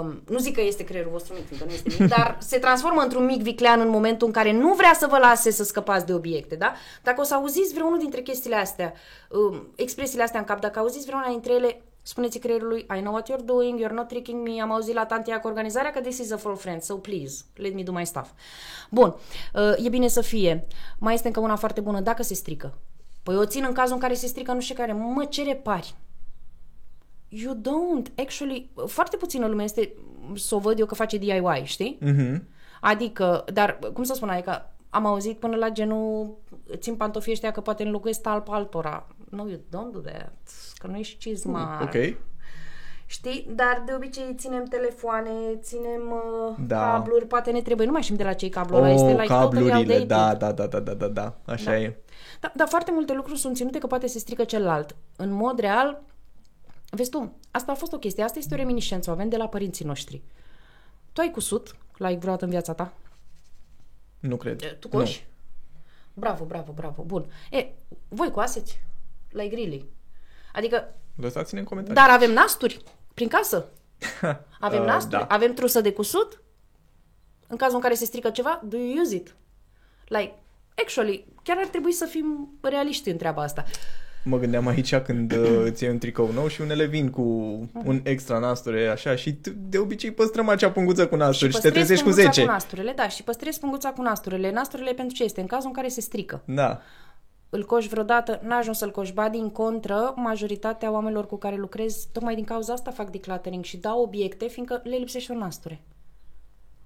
um, nu zic că este creierul vostru mic, fiindcă nu este mic, dar se transformă într-un mic viclean în momentul în care nu vrea să vă lase să scăpați de obiecte, da? Dacă o să auziți vreunul dintre chestiile astea, um, expresiile astea în cap, dacă auziți vreuna dintre ele, spuneți creierului, I know what you're doing, you're not tricking me, am auzit la tantia cu organizarea că this is a for friend, so please, let me do my stuff. Bun, uh, e bine să fie. Mai este încă una foarte bună, dacă se strică. Păi o țin în cazul în care se strică nu știu care, mă, ce repari? You don't, actually, foarte puțină lume este să o văd eu că face DIY, știi? Mhm. Adică, dar, cum să spun, adică am auzit până la genul, țin pantofii ăștia că poate înlocuiesc talpa altora. No, you don't do that, că nu ești cizmar. Ok. Știi? Dar de obicei ținem telefoane, ținem uh, Da. cabluri, poate ne trebuie, nu mai știm de la cei cablu ăla, este Oh, like totally cablurile, outdated. da, da, da, da, da, da, da, așa Da. e. Da, dar foarte multe lucruri sunt ținute că poate se strică celălalt. În mod real, vezi tu, asta a fost o chestie, asta este o reminiscență, o avem de la părinții noștri. Tu ai cusut, like vreodată în viața ta? Nu cred. E, Tu coși? Bravo, bravo, bravo. Bun. E, voi coaseți? Like really? Adică, Lăsați-ne în comentarii. dar avem nasturi prin casă. Avem Uh, nasturi, da. avem trusă de cusut. În cazul în care se strică ceva, do you use it? Like, actually, chiar ar trebui să fim realiști în treaba asta. Mă gândeam aici când uh, îți iei un tricou nou și unele vin cu un extra nasture așa și t- de obicei păstrăm acea punguță cu nasturi și, te păstrezi trezești cu punguța 10. cu nasturile, da, și păstrezi punguța cu nasturile. Nasturile pentru ce este? În cazul în care se strică. Da. Îl coși vreodată, n-a ajuns să-l coși, ba din contră, majoritatea oamenilor cu care lucrez, tocmai din cauza asta fac decluttering și dau obiecte, fiindcă le lipsește o nasture.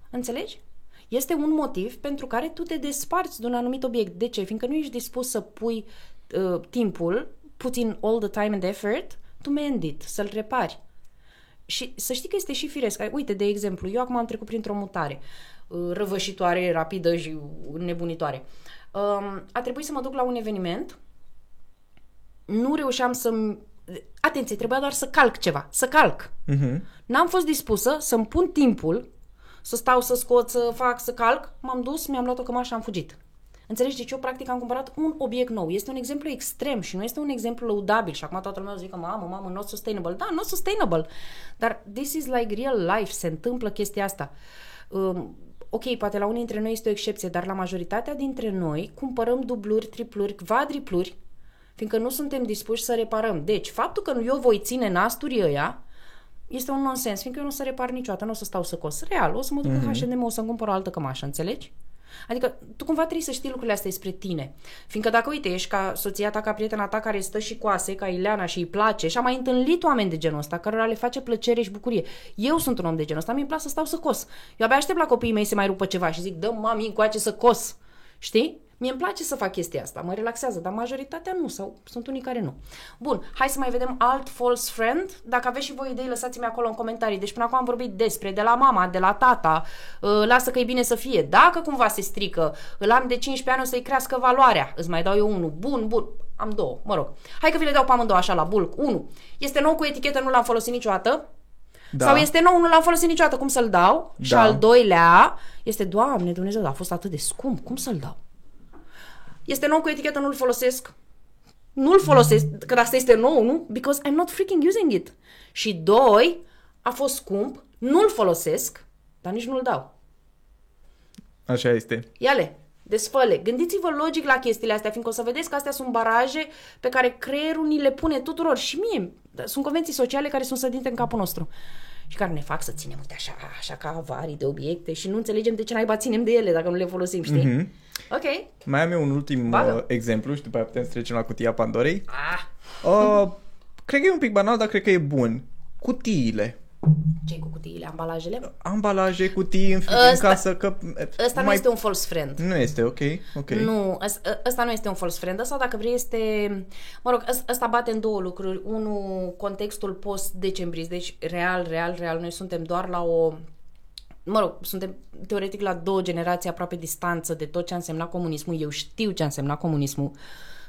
Înțelegi? Este un motiv pentru care tu te desparți de un anumit obiect. De ce? Fiindcă nu ești dispus să pui uh, timpul, puțin all the time and effort, to mend it, să-l repari. Și să știi că este și firesc. Uite, de exemplu, eu acum am trecut printr-o mutare uh, răvășitoare, rapidă și nebunitoare. Um, a trebuit să mă duc la un eveniment, nu reușeam să Atenție, trebuia doar să calc ceva, să calc. Mhm. N-am fost dispusă să-mi pun timpul, să stau, să scot, să fac, să calc. M-am dus, mi-am luat o cămașă și am fugit. Înțelegi? Deci eu practic am cumpărat un obiect nou. Este un exemplu extrem și nu este un exemplu lăudabil. Și acum toată lumea zice că mamă, mamă, not sustainable. Da, not sustainable. Dar this is like real life. Se întâmplă chestia asta. Um, ok, poate la unii dintre noi este o excepție, dar la majoritatea dintre noi cumpărăm dubluri, tripluri, quadripluri, fiindcă nu suntem dispuși să reparăm. Deci, faptul că eu voi ține nasturii ăia, este un nonsens, fiindcă eu nu o să repar niciodată, nu o să stau să cos. Real, o să mă duc mm-hmm. în H&M, o să-mi cumpăr o altă cămașă, înțelegi? Adică tu cumva trebuie să știi lucrurile astea despre tine. Fiindcă dacă, uite, ești ca soția ta, ca prietena ta care stă și coase, ca Ileana și îi place și am mai întâlnit oameni de genul ăsta, cărora le face plăcere și bucurie. Eu sunt un om de genul ăsta, mi-e place să stau să cos. Eu abia aștept la copiii mei să mai rupă ceva și zic, dă mami încoace să cos. Știi? Mie îmi place să fac chestia asta, mă relaxează, dar majoritatea nu, sau sunt unii care nu. Bun, hai să mai vedem alt false friend. Dacă aveți și voi idei, lăsați-mi acolo în comentarii. Deci până acum am vorbit despre, de la mama, de la tata, uh, lasă că e bine să fie. Dacă cumva se strică, îl am de 15 ani, o să-i crească valoarea. Îți mai dau eu unul. Bun, bun, am două, mă rog. Hai că vi le dau pe amândouă așa la bulk. Unu, este nou cu etichetă, nu l-am folosit niciodată. Da. Sau este nou, nu l-am folosit niciodată, cum să-l dau? Și Da. al doilea este, Doamne Dumnezeu, a fost atât de scump, cum să-l dau? Este nou cu etichetă, nu-l folosesc. Nu-l folosesc, că asta este nou, nu? Because I'm not freaking using it. Și doi, a fost scump, nu-l folosesc, dar nici nu-l dau. Așa este. Iale, desfăle. Gândiți-vă logic la chestiile astea, fiindcă o să vedeți că astea sunt baraje pe care creierul ni le pune tuturor și mie. Sunt convenții sociale care sunt sădinte în capul nostru și care ne fac să ținem, uite, așa, așa ca avarii de obiecte și nu înțelegem de ce naiba ținem de ele dacă nu le folosim, știi? Mhm. Ok. Mai am eu un ultim Bagă. uh, exemplu și după aia putem să trecem la cutia Pandorei. Ah, Uh, cred că e un pic banal, dar cred că e bun. Cutiile. ce cu cutiile, ambalajele? Ambalaje, cutii în, în Ăsta- casă, că... Ăsta nu este un false friend. Nu este, ok, ok. Nu, ăs- ăsta nu este un false friend. Ăsta, dacă vrei, este... Mă rog, ăs- ăsta bate în două lucruri. Unul, contextul post-decembrist. Deci, real, real, real, noi suntem doar la o... Mă rog, suntem teoretic la două generații aproape distanță de tot ce a însemnat comunismul. Eu știu ce a însemnat comunismul.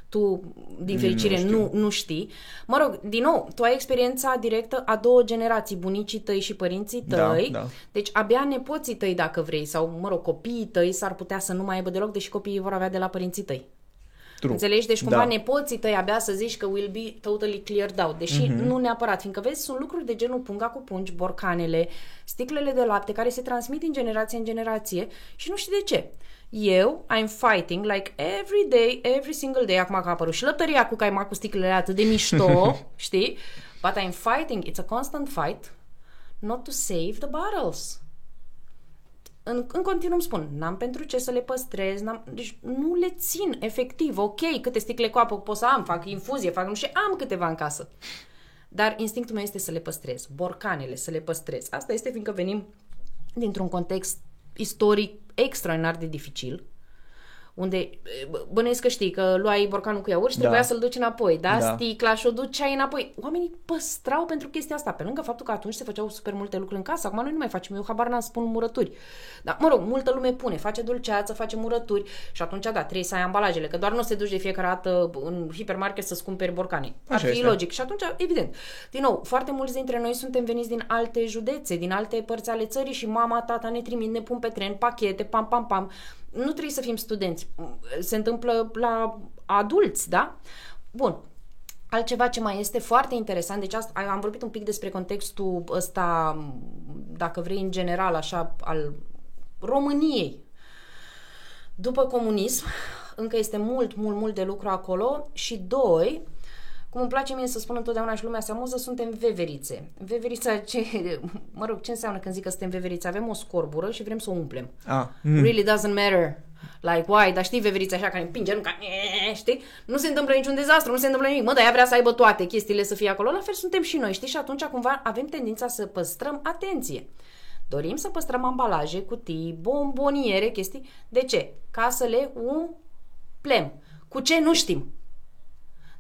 Tu, din fericire, știu. nu, nu știi. Mă rog, din nou, tu ai experiența directă a două generații, bunicii tăi și părinții Da, tăi. da. Deci abia nepoții tăi, dacă vrei, sau, mă rog, copiii tăi s-ar putea să nu mai aibă deloc, deși copiii vor avea de la părinții tăi. True. Înțelegi? Deci cumva Da. nepoții tăi abia să zici că will be totally cleared out. Deși Mhm. mm-hmm. nu neapărat, fiindcă vezi, sunt lucruri de genul punga cu pungi, borcanele, sticlele de lapte care se transmit din generație în generație și nu știi de ce. Eu, I'm fighting like every day, every single day, acum că a apărut și lăptăria cu caimac cu sticlele atât de mișto, știi? But I'm fighting, it's a constant fight, not to save the bottles în, în continuu îmi spun, n-am pentru ce să le păstrez, n-am, deci nu le țin, efectiv, ok, câte sticle cu apă pot să am, fac infuzie, fac nu știu, am câteva în casă. Dar instinctul meu este să le păstrez, borcanele, să le păstrez. Asta este fiindcă venim dintr-un context istoric extraordinar de dificil, unde e, bă- bănuiesc că știi că luai borcanul cu iaurt și Da. trebuia să-l duci înapoi, da? Da. Sticla și o duceai înapoi. Oamenii păstrau pentru chestia asta, pe lângă faptul că atunci se făceau super multe lucruri în casă, acum noi nu mai facem, eu habar n-am spun murături. Dar, mă rog, multă lume pune, face dulceață, face murături și atunci, da, trebuie să ai ambalajele, că doar nu se duci de fiecare dată în hipermarket să-ți cumperi borcane. Ar Așa fi este. logic. Și atunci, evident, din nou, foarte mulți dintre noi suntem veniți din alte județe, din alte părți ale țării și mama, tata ne trimit, ne pun pe tren, pachete, pam, pam, pam. Nu trebuie să fim studenți. Se întâmplă la adulți, da? Bun. Altceva ce mai este foarte interesant, deci asta, am vorbit un pic despre contextul ăsta, dacă vrei, în general, așa, al României. După comunism, încă este mult, mult, mult de lucru acolo și doi, cum îmi place mie să spun întotdeauna și lumea se amuză, suntem veverițe. Veverița, ce, mă rog, ce înseamnă când zic că suntem veverițe? Avem o scorbură și vrem să o umplem. Ah, mm. Really doesn't matter. Like, why? Dar știi veverița așa care împinge, nu ca, știi? Nu se întâmplă niciun dezastru, nu se întâmplă nimic. Mă, dar ea vrea să aibă toate chestiile să fie acolo. La fel suntem și noi, știi? Și atunci cumva avem tendința să păstrăm atenție. Dorim să păstrăm ambalaje, cutii, bomboniere, chestii. De ce? Ca să le umplem. Cu ce nu știm.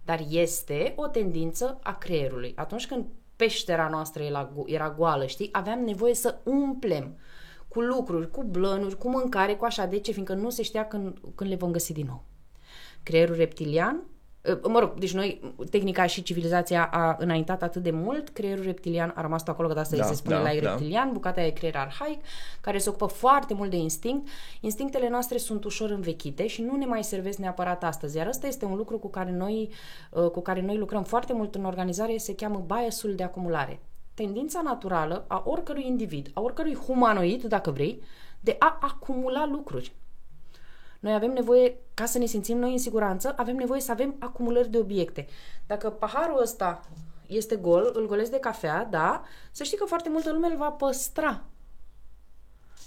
Dar este o tendință a creierului. Atunci când peștera noastră era, era goală, știi, aveam nevoie să umplem cu lucruri, cu blănuri, cu mâncare, cu așa. De ce? Fiindcă nu se știa când, când le vom găsi din nou. Creierul reptilian Ă, mă rog, deci noi, tehnica și civilizația a înaintat atât de mult, creierul reptilian a rămas acolo, că de asta da, se spune da, la da. reptilian, bucata e creier arhaic, care se ocupă foarte mult de instinct. Instinctele noastre sunt ușor învechite și nu ne mai servesc neapărat astăzi, iar ăsta este un lucru cu care noi, ă, cu care noi lucrăm foarte mult în organizare, se cheamă biasul de acumulare. Tendința naturală a oricărui individ, a oricărui humanoid, dacă vrei, de a acumula lucruri. Noi avem nevoie, ca să ne simțim noi în siguranță, avem nevoie să avem acumulări de obiecte. Dacă paharul ăsta este gol, îl golesc de cafea, da, să știi că foarte multă lume îl va păstra.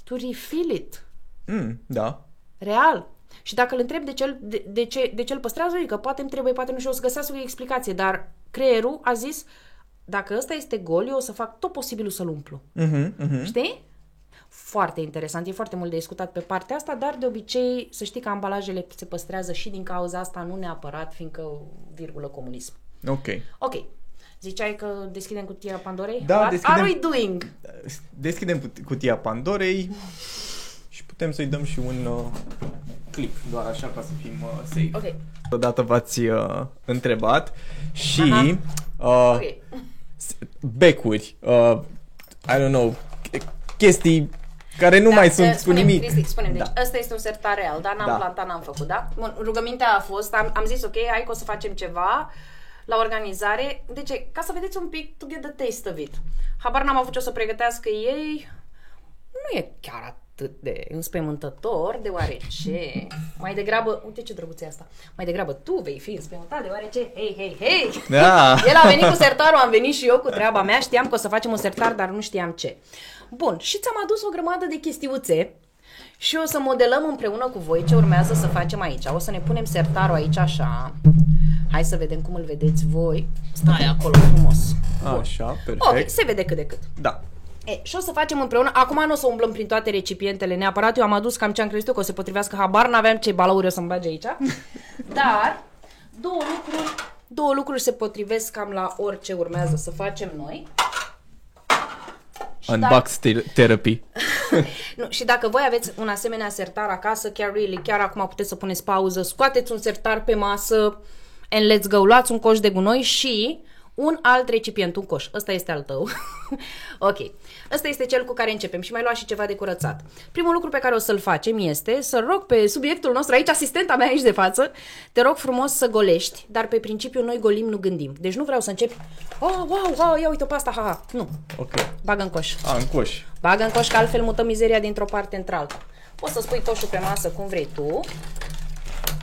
To refill it. Mm, da. Real. Și dacă îl întreb de ce, de, de, ce, de ce îl păstrează, că poate îmi trebuie, poate nu știu, o să găsească o explicație, dar creierul a zis, dacă ăsta este gol, eu o să fac tot posibilul să-l umplu. Uh-huh, uh-huh. Știi? Foarte interesant, e foarte mult de discutat pe partea asta, dar de obicei să știi că ambalajele se păstrează și din cauza asta, nu neapărat, fiindcă virgulă comunism. Ok. Ok. Ziceai că deschidem cutia Pandorei? Da, What deschidem, are we doing? Deschidem cutia Pandorei și putem să-i dăm și un uh, click, doar așa ca să fim uh, safe. Ok. Odată v-ați uh, întrebat și uh, okay. becuri, uh, I don't know, chestii care nu da, mai sunt spunem, cu nimic. Cristi, spunem, deci da. ăsta este un sertar real, dar n-am da. plantat, n-am făcut, da? Bun, rugămintea a fost, am, am zis, ok, hai că o să facem ceva la organizare. De ce? Ca să vedeți un pic, to get the taste of it. Habar n-am avut ce o să pregătească ei. Nu e chiar atât de înspăimântător, deoarece mai degrabă, uite ce drăguț e asta, mai degrabă tu vei fi înspăimântat, deoarece, hei, hei, hei, da. el a venit cu sertarul, am venit și eu cu treaba mea, știam că o să facem un sertar, dar nu știam ce. Bun, și ți-am adus o grămadă de chestiuțe și o să modelăm împreună cu voi ce urmează să facem aici. O să ne punem sertarul aici așa. Hai să vedem cum îl vedeți voi. Stai acolo frumos. Bun. Așa, perfect. Ok, se vede cât de cât. Da. E, și o să facem împreună. Acum nu o să umblăm prin toate recipientele neapărat. Eu am adus cam ce am crezut eu că o să potrivească. Habar n-aveam ce balauri o să-mi bage aici. Dar două lucruri, două lucruri se potrivesc cam la orice urmează să facem noi. Unbox dacă... therapy. nu, și dacă voi aveți un asemenea sertar acasă, chiar really, chiar acum puteți să puneți pauză, scoateți un sertar pe masă and let's go, luați un coș de gunoi și un alt recipient, un coș. Ăsta este al tău. ok. Ăsta este cel cu care începem și mai lua și ceva de curățat. Primul lucru pe care o să-l facem este să rog pe subiectul nostru, aici asistenta mea aici de față, te rog frumos să golești, dar pe principiu noi golim, nu gândim. Deci nu vreau să începi, oh, wow, wow, ia uite pe asta, ha, ha. Nu. Ok. Bagă în coș. A, în coș. Bagă în coș, că altfel mutăm mizeria dintr-o parte într-alta. Poți să spui coșul pe masă cum vrei tu.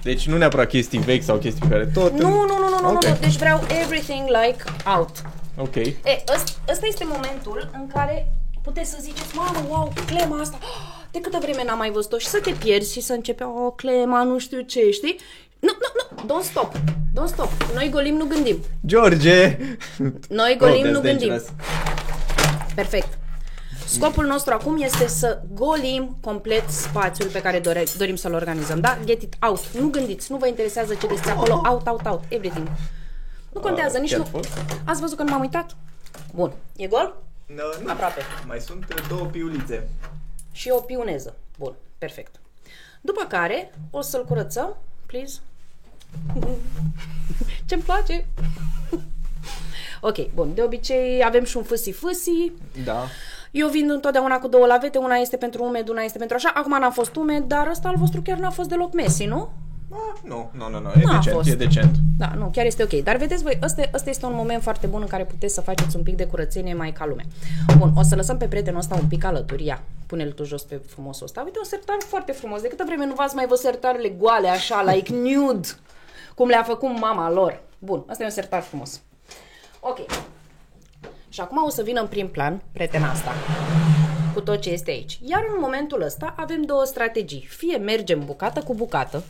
Deci nu neapărat chestii vechi sau chestii pe care tot... Nu, nu, nu, nu, okay. nu, deci vreau everything like out. Ok. E, ăsta, ăsta este momentul în care puteți să ziceți, mamă, wow, clema asta, de câtă vreme n-am mai văzut-o și să te pierzi și să începe, oh, clema, nu știu ce, știi? Nu, nu, nu, don't stop, don't stop. Noi golim, nu gândim. George! Noi golim, oh, nu gândim. Perfect. Scopul nostru acum este să golim complet spațiul pe care dore, dorim să-l organizăm, da? Get it out. Nu gândiți, nu vă interesează ce găsiți acolo, out, out, out, everything. Nu contează, uh, nici nu. Ați văzut că nu m-am uitat? Bun. E gol? No, nu. Aproape. Mai sunt uh, două piulițe. Și o piuneză. Bun, perfect. După care o să-l curățăm, please. Ce-mi place. ok, bun. De obicei avem și un fâsi-fâsi. Da. Eu vin întotdeauna cu două lavete, una este pentru umed, una este pentru așa. Acum n-a fost umed, dar ăsta al vostru chiar n-a fost deloc mesi, nu? Ah, nu, nu, nu, nu, e N-a decent, fost. e decent. Da, nu, chiar este ok. Dar vedeți voi, ăsta, ăsta este un moment foarte bun în care puteți să faceți un pic de curățenie mai ca lume. Bun, o să lăsăm pe prietenul ăsta un pic alături. Ia, pune-l tu jos pe frumosul ăsta. Uite, un sertar foarte frumos. De câtă vreme nu v-ați mai văzut sertarele goale, așa, like nude, cum le-a făcut mama lor. Bun, ăsta e un sertar frumos. Ok. Și acum o să vină în prim plan prietena asta cu tot ce este aici. Iar în momentul ăsta avem două strategii. Fie mergem bucată cu bucată,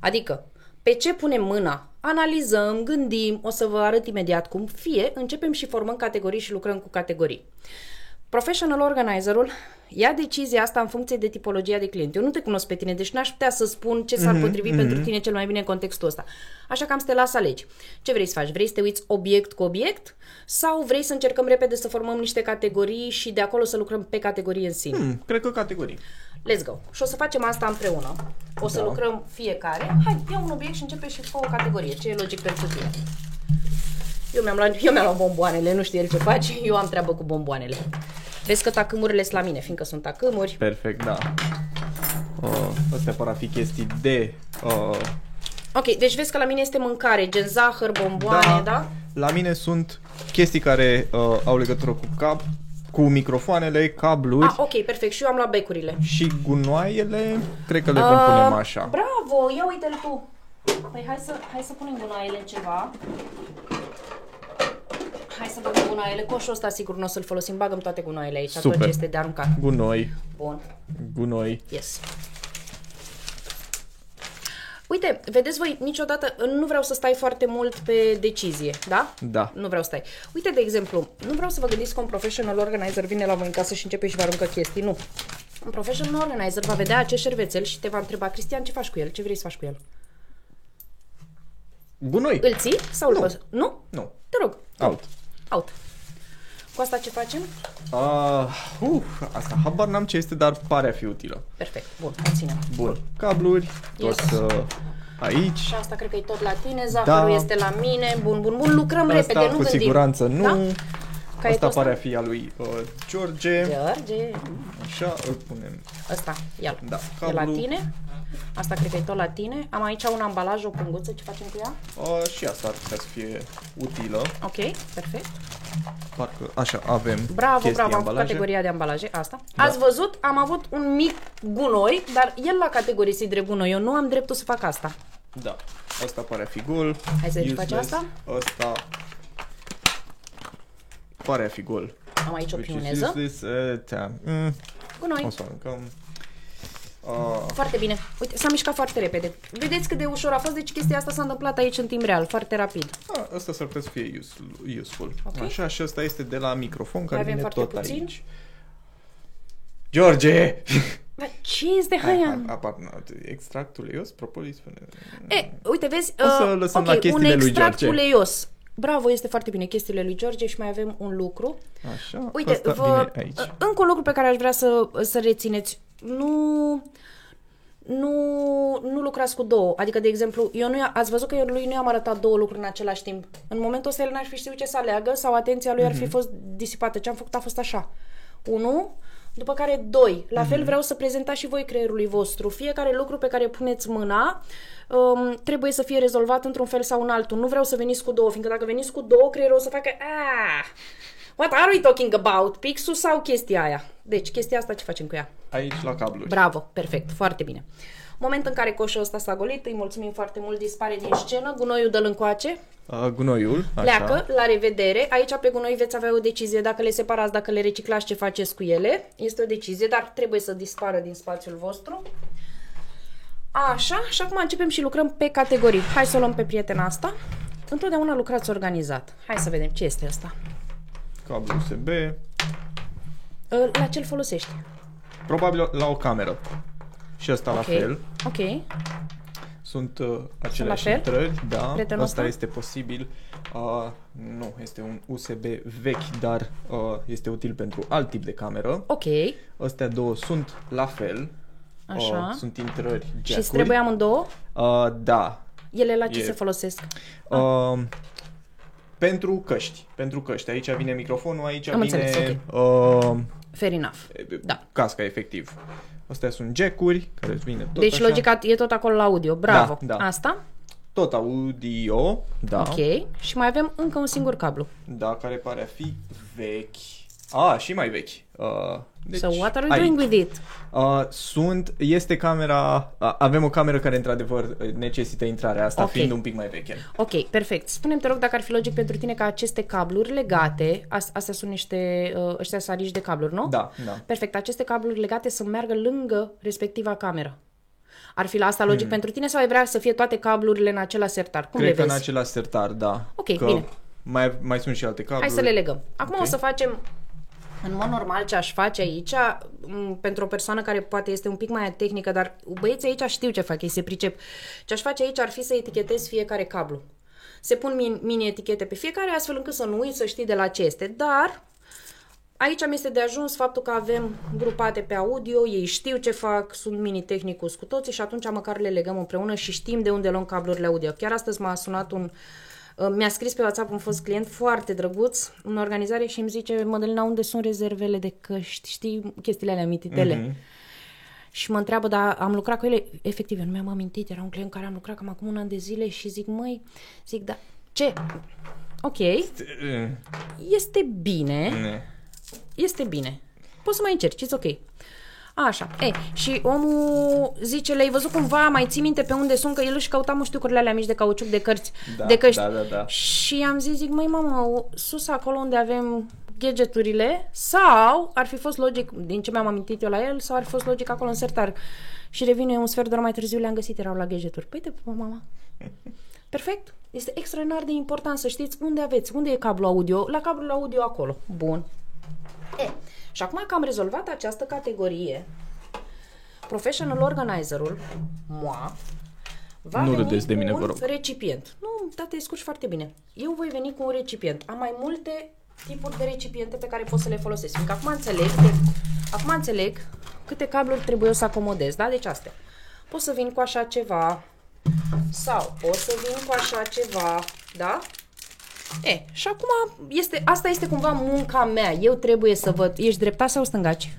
adică pe ce punem mâna, analizăm, gândim, o să vă arăt imediat cum, fie începem și formăm categorii și lucrăm cu categorii. Professional organizerul ia decizia asta în funcție de tipologia de client. Eu nu te cunosc pe tine, deci n-aș putea să spun ce s-ar potrivi mm-hmm. pentru tine cel mai bine în contextul ăsta. Așa că am să te las să alegi. Ce vrei să faci? Vrei să te uiți obiect cu obiect sau vrei să încercăm repede să formăm niște categorii și de acolo să lucrăm pe categorie în sine? Hmm, cred că categorii. Let's go. Și o să facem asta împreună. O să Da. lucrăm fiecare. Hai, ia un obiect și începe și cu o categorie. Ce e logic pentru tine? Eu mi-am luat, eu mi-am luat bomboanele, nu știu el ce face, eu am treabă cu bomboanele. Vezi că tacâmurile sunt la mine, fiindcă sunt tacâmuri. Perfect, da. Uh, astea par a fi chestii de... Uh, Ok, deci vezi că la mine este mâncare, gen zahăr, bomboane, da? La mine sunt chestii care uh, au legătură cu cap, cu microfoanele, cabluri Ah, ok, perfect. Și eu am luat becurile. și gunoaiele. Cred că le vom pune Ah, așa. Bravo, ia uite-l tu. Păi hai să, hai să punem gunoaiele în ceva. Hai să băgăm gunoaiele. Coșul ăsta sigur nu o să-l folosim. Bagăm toate gunoaiele aici. Super. Atunci este de aruncat. Gunoi, Bun. gunoi. Yes. Uite, vedeți voi, niciodată nu vreau să stai foarte mult pe decizie, da? Da. Nu vreau să stai. Uite, de exemplu, nu vreau să vă gândiți că un professional organizer vine la voi în casă și începe și vă aruncă chestii, nu. Un professional organizer va vedea acest șervețel și te va întreba, Cristian, ce faci cu el? Ce vrei să faci cu el? Gunoi. Îl ții sau îl Nu. păs- Nu? Nu. Te rog. Out. Out. Cu asta ce facem? Uh, uh, asta habar n-am ce este, dar pare a fi utilă. Perfect. Bun, hai ținem. Bun. Cabluri, tot Yes. uh, aici. Și asta cred că e tot la tine, zahărul Da. este la mine. Bun, bun, bun, lucrăm Asta repede, nu cu gândim. siguranță nu. Da? Asta Caietul pare a ăsta? fi a lui uh, George. George. Așa, îl punem. Ăsta, ia Da, E la cablu. tine. Asta cred că e tot la tine. Am aici un ambalaj, o punguță, ce facem cu ea? Uh, și asta ar putea să fie utilă. Ok, perfect. Parcă, așa, avem Bravo, chestii, bravo, am făcut ambalaje. categoria de ambalaje, asta. Da. Ați văzut, am avut un mic gunoi, dar el l-a categorisit drept gunoi. Eu nu am dreptul să fac asta. Da, asta pare a fi gol. Hai să vedem ce face Useless. asta. Asta pare a fi gol. Am aici o Which is pioneză. useless, uh, da. mm, Gunoi. o să aruncăm. Uh, Foarte bine. Uite, s-a mișcat foarte repede. Vedeți cât de ușor a fost, deci chestia asta s-a întâmplat aici în timp real, foarte rapid. a, asta s-ar putea să fie use- useful. Ok. Așa, și asta este de la microfon care avem vine foarte tot puțin. aici. George! Dar ce este Hai, haia? hai, apar, extract uleios, propolis, spune. E, uite, vezi, O să uh, lăsăm ok, la un chestiile lui extract George. uleios. Bravo, este foarte bine chestiile lui George și mai avem un lucru. Așa, Uite, asta vă, vine aici. încă un lucru pe care aș vrea să, să rețineți. Nu, nu, nu lucrați cu două. Adică, de exemplu, eu nu, i- ați văzut că eu lui nu i-am arătat două lucruri în același timp. În momentul ăsta el n-ar fi știut ce să aleagă sau atenția lui ar Mhm. fi fost disipată. Ce am făcut a fost așa. Unu, după care doi. La Mhm. fel vreau să prezentați și voi creierului vostru. Fiecare lucru pe care puneți mâna um, trebuie să fie rezolvat într-un fel sau în altul. Nu vreau să veniți cu două, fiindcă dacă veniți cu două, creierul o să facă ah, What are we talking about? Pixul sau chestia aia? Deci, chestia asta ce facem cu ea? Aici la cabluri. Bravo, perfect, foarte bine. Moment în care coșul ăsta s-a golit, îi mulțumim foarte mult, dispare din scenă, gunoiul dă-l încoace, Uh, gunoiul, așa. pleacă, la revedere. Aici pe gunoi veți avea o decizie dacă le separați, dacă le reciclați, ce faceți cu ele. Este o decizie, dar trebuie să dispară din spațiul vostru. Așa, și acum începem și lucrăm pe categorii. Hai să o luăm pe prietena asta. Întotdeauna lucrați organizat. Hai să vedem ce este asta. Cablu USB. Ă, La ce-l folosești? Probabil la o cameră. Și asta la Ok. fel. Ok. Sunt uh, aceleași fel? intrări, da. Prietenul Asta ăsta? este posibil. Uh, nu, este un USB vechi, dar uh, este util pentru alt tip de cameră. Ok. Astea două sunt la fel. Așa. Uh, sunt intrări Și îți jack-uri. trebuie amândouă? Uh, da. Ele la ce E- se folosesc? Uh, pentru căști. Pentru căști. Aici vine microfonul, aici Am vine înțeles, uh, Fair enough. Da. casca, efectiv. Astea sunt jack-uri care îți vine tot deci așa. logica e tot acolo la audio. Bravo. Da, da. Asta? Tot audio, da. Ok. Și mai avem încă un singur cablu. Da, care pare a fi vechi. Ah, și mai vechi. Uh, deci, so what are we aici. doing with it? Uh, sunt, este camera, uh, avem o cameră care într-adevăr necesită intrarea asta, Ok. fiind un pic mai veche. Ok, perfect. Spune-mi, te rog, dacă ar fi logic pentru tine ca aceste cabluri legate, as- astea sunt niște, uh, ăștia sunt arici de cabluri, nu? Da, da. Perfect, aceste cabluri legate să meargă lângă respectiva cameră. Ar fi la asta logic pentru tine sau ai vrea să fie toate cablurile în același sertar? Cum Hmm. Cred le că vezi? în același sertar, da. Ok, că bine. Mai, mai sunt și alte cabluri. Hai să le legăm. Acum Ok. o să facem în mod normal ce aș face aici, m, pentru o persoană care poate este un pic mai tehnică, dar băieții aici știu ce fac, ei se pricep. Ce aș face aici ar fi să etichetez fiecare cablu. Se pun mini, mini etichete pe fiecare, astfel încât să nu uiți, să știi de la ce este. Dar aici mi este de ajuns faptul că avem grupate pe audio, ei știu ce fac, sunt mini tehnicus cu toții și atunci măcar le legăm împreună și știm de unde luăm cablurile audio. Chiar astăzi m-a sunat un Uh, Mi-a scris pe WhatsApp un fost client foarte drăguț în organizare și îmi zice, Mădălina, unde sunt rezervele de căști? Știi chestiile alea mititele? Mhm. Și mă întreabă, dar am lucrat cu ele, efectiv, eu nu mi-am amintit, era un client cu care am lucrat cam acum un an de zile și zic, măi, zic, da, ce? Ok, este bine, Ne. este bine. Poți să mai încerci, it's ok. Așa, ei, și omul zice, le-ai văzut cumva, mai ții minte pe unde sunt, că el își căuta muștiucurile alea mici de cauciuc de cărți, Da, de căști. da, da, da. Și am zis, zic, măi mamă, o- sus acolo unde avem gadgeturile sau ar fi fost logic, din ce mi-am amintit eu la el, sau ar fi fost logic acolo în sertar. Și revine un sfert de oră mai târziu, le-am găsit, erau la gadgeturi. Păi te pupă, mama. Perfect. Este extraordinar de important să știți unde aveți, unde e cablu audio, la cablul audio acolo. Bun. E, și acum că am rezolvat această categorie, Professional Organizerul, MOA, va Nu veni râdeți de cu mine, un vă rog. recipient. Nu, da, te descurci foarte bine. Eu voi veni cu un recipient. Am mai multe tipuri de recipiente pe care pot să le folosesc. Fiindcă acum înțeleg, de, acum înțeleg câte cabluri trebuie eu să acomodez, da? Deci astea. Pot să vin cu așa ceva sau pot să vin cu așa ceva, da? E, și acum este, asta este cumva munca mea. Eu trebuie să văd. Ești dreptat sau stângaci?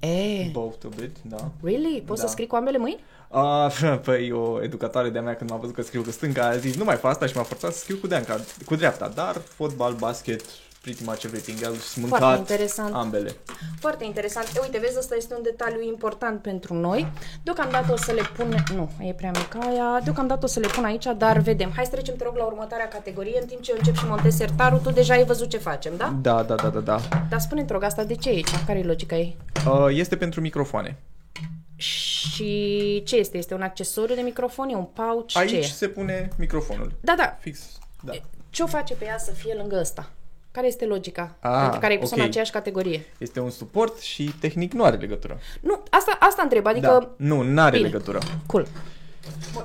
E, Both of it, da. really? Poți Da. să scrii cu ambele mâini? Uh, păi o educatoare de-a mea când m-a văzut că scriu cu stânga a zis nu mai fă asta și m-a forțat să scriu cu dreapta, cu dreapta dar fotbal, basket, pretty much everything else, mâncat, Foarte interesant. ambele. Foarte interesant. E, uite, vezi, ăsta este un detaliu important pentru noi. Deocamdată o să le pun... Nu, e prea mică aia. Deocamdată o să le pun aici, dar vedem. Hai să trecem, te rog, la următoarea categorie. În timp ce eu încep și montez sertarul, tu deja ai văzut ce facem, da? Da, da, da, da, da. Dar spune te rog, asta de ce e aici? Care e logica ei? Uh, este pentru microfoane. Și ce este? Este un accesoriu de microfon? E un pouch? ce Aici e? se pune microfonul. Da, da. Fix, da. Ce o face pe ea să fie lângă ăsta? Care este logica? Ah, pentru care ai pus ok. în aceeași categorie? Este un suport și tehnic nu are legătură. Nu, asta, asta întreb, adică... Da, nu, nu are Bine. legătură. Cool. Bun.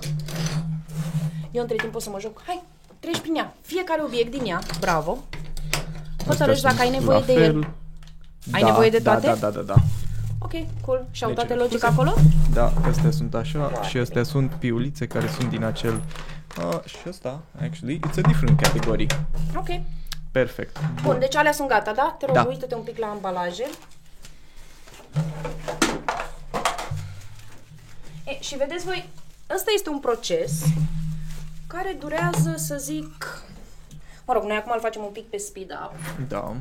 Eu între timp pot să mă joc. Hai, treci prin ea. Fiecare obiect din ea, bravo. Hotărăști Astea dacă ai sunt nevoie la de fel. el. Ai Da, nevoie de da, toate? Da, da, da, da. Ok, cool. Și au Deci, toate scuze. logica acolo? Da, astea sunt așa și astea sunt piulițe care sunt din acel... Uh, și ăsta, actually, it's a different category. Ok. Perfect. Bun, deci alea sunt gata, da? Te rog, Da. uită-te un pic la ambalaje. E, și vedeți voi, ăsta este un proces care durează, să zic... Mă rog, noi acum îl facem un pic pe speed up. Da.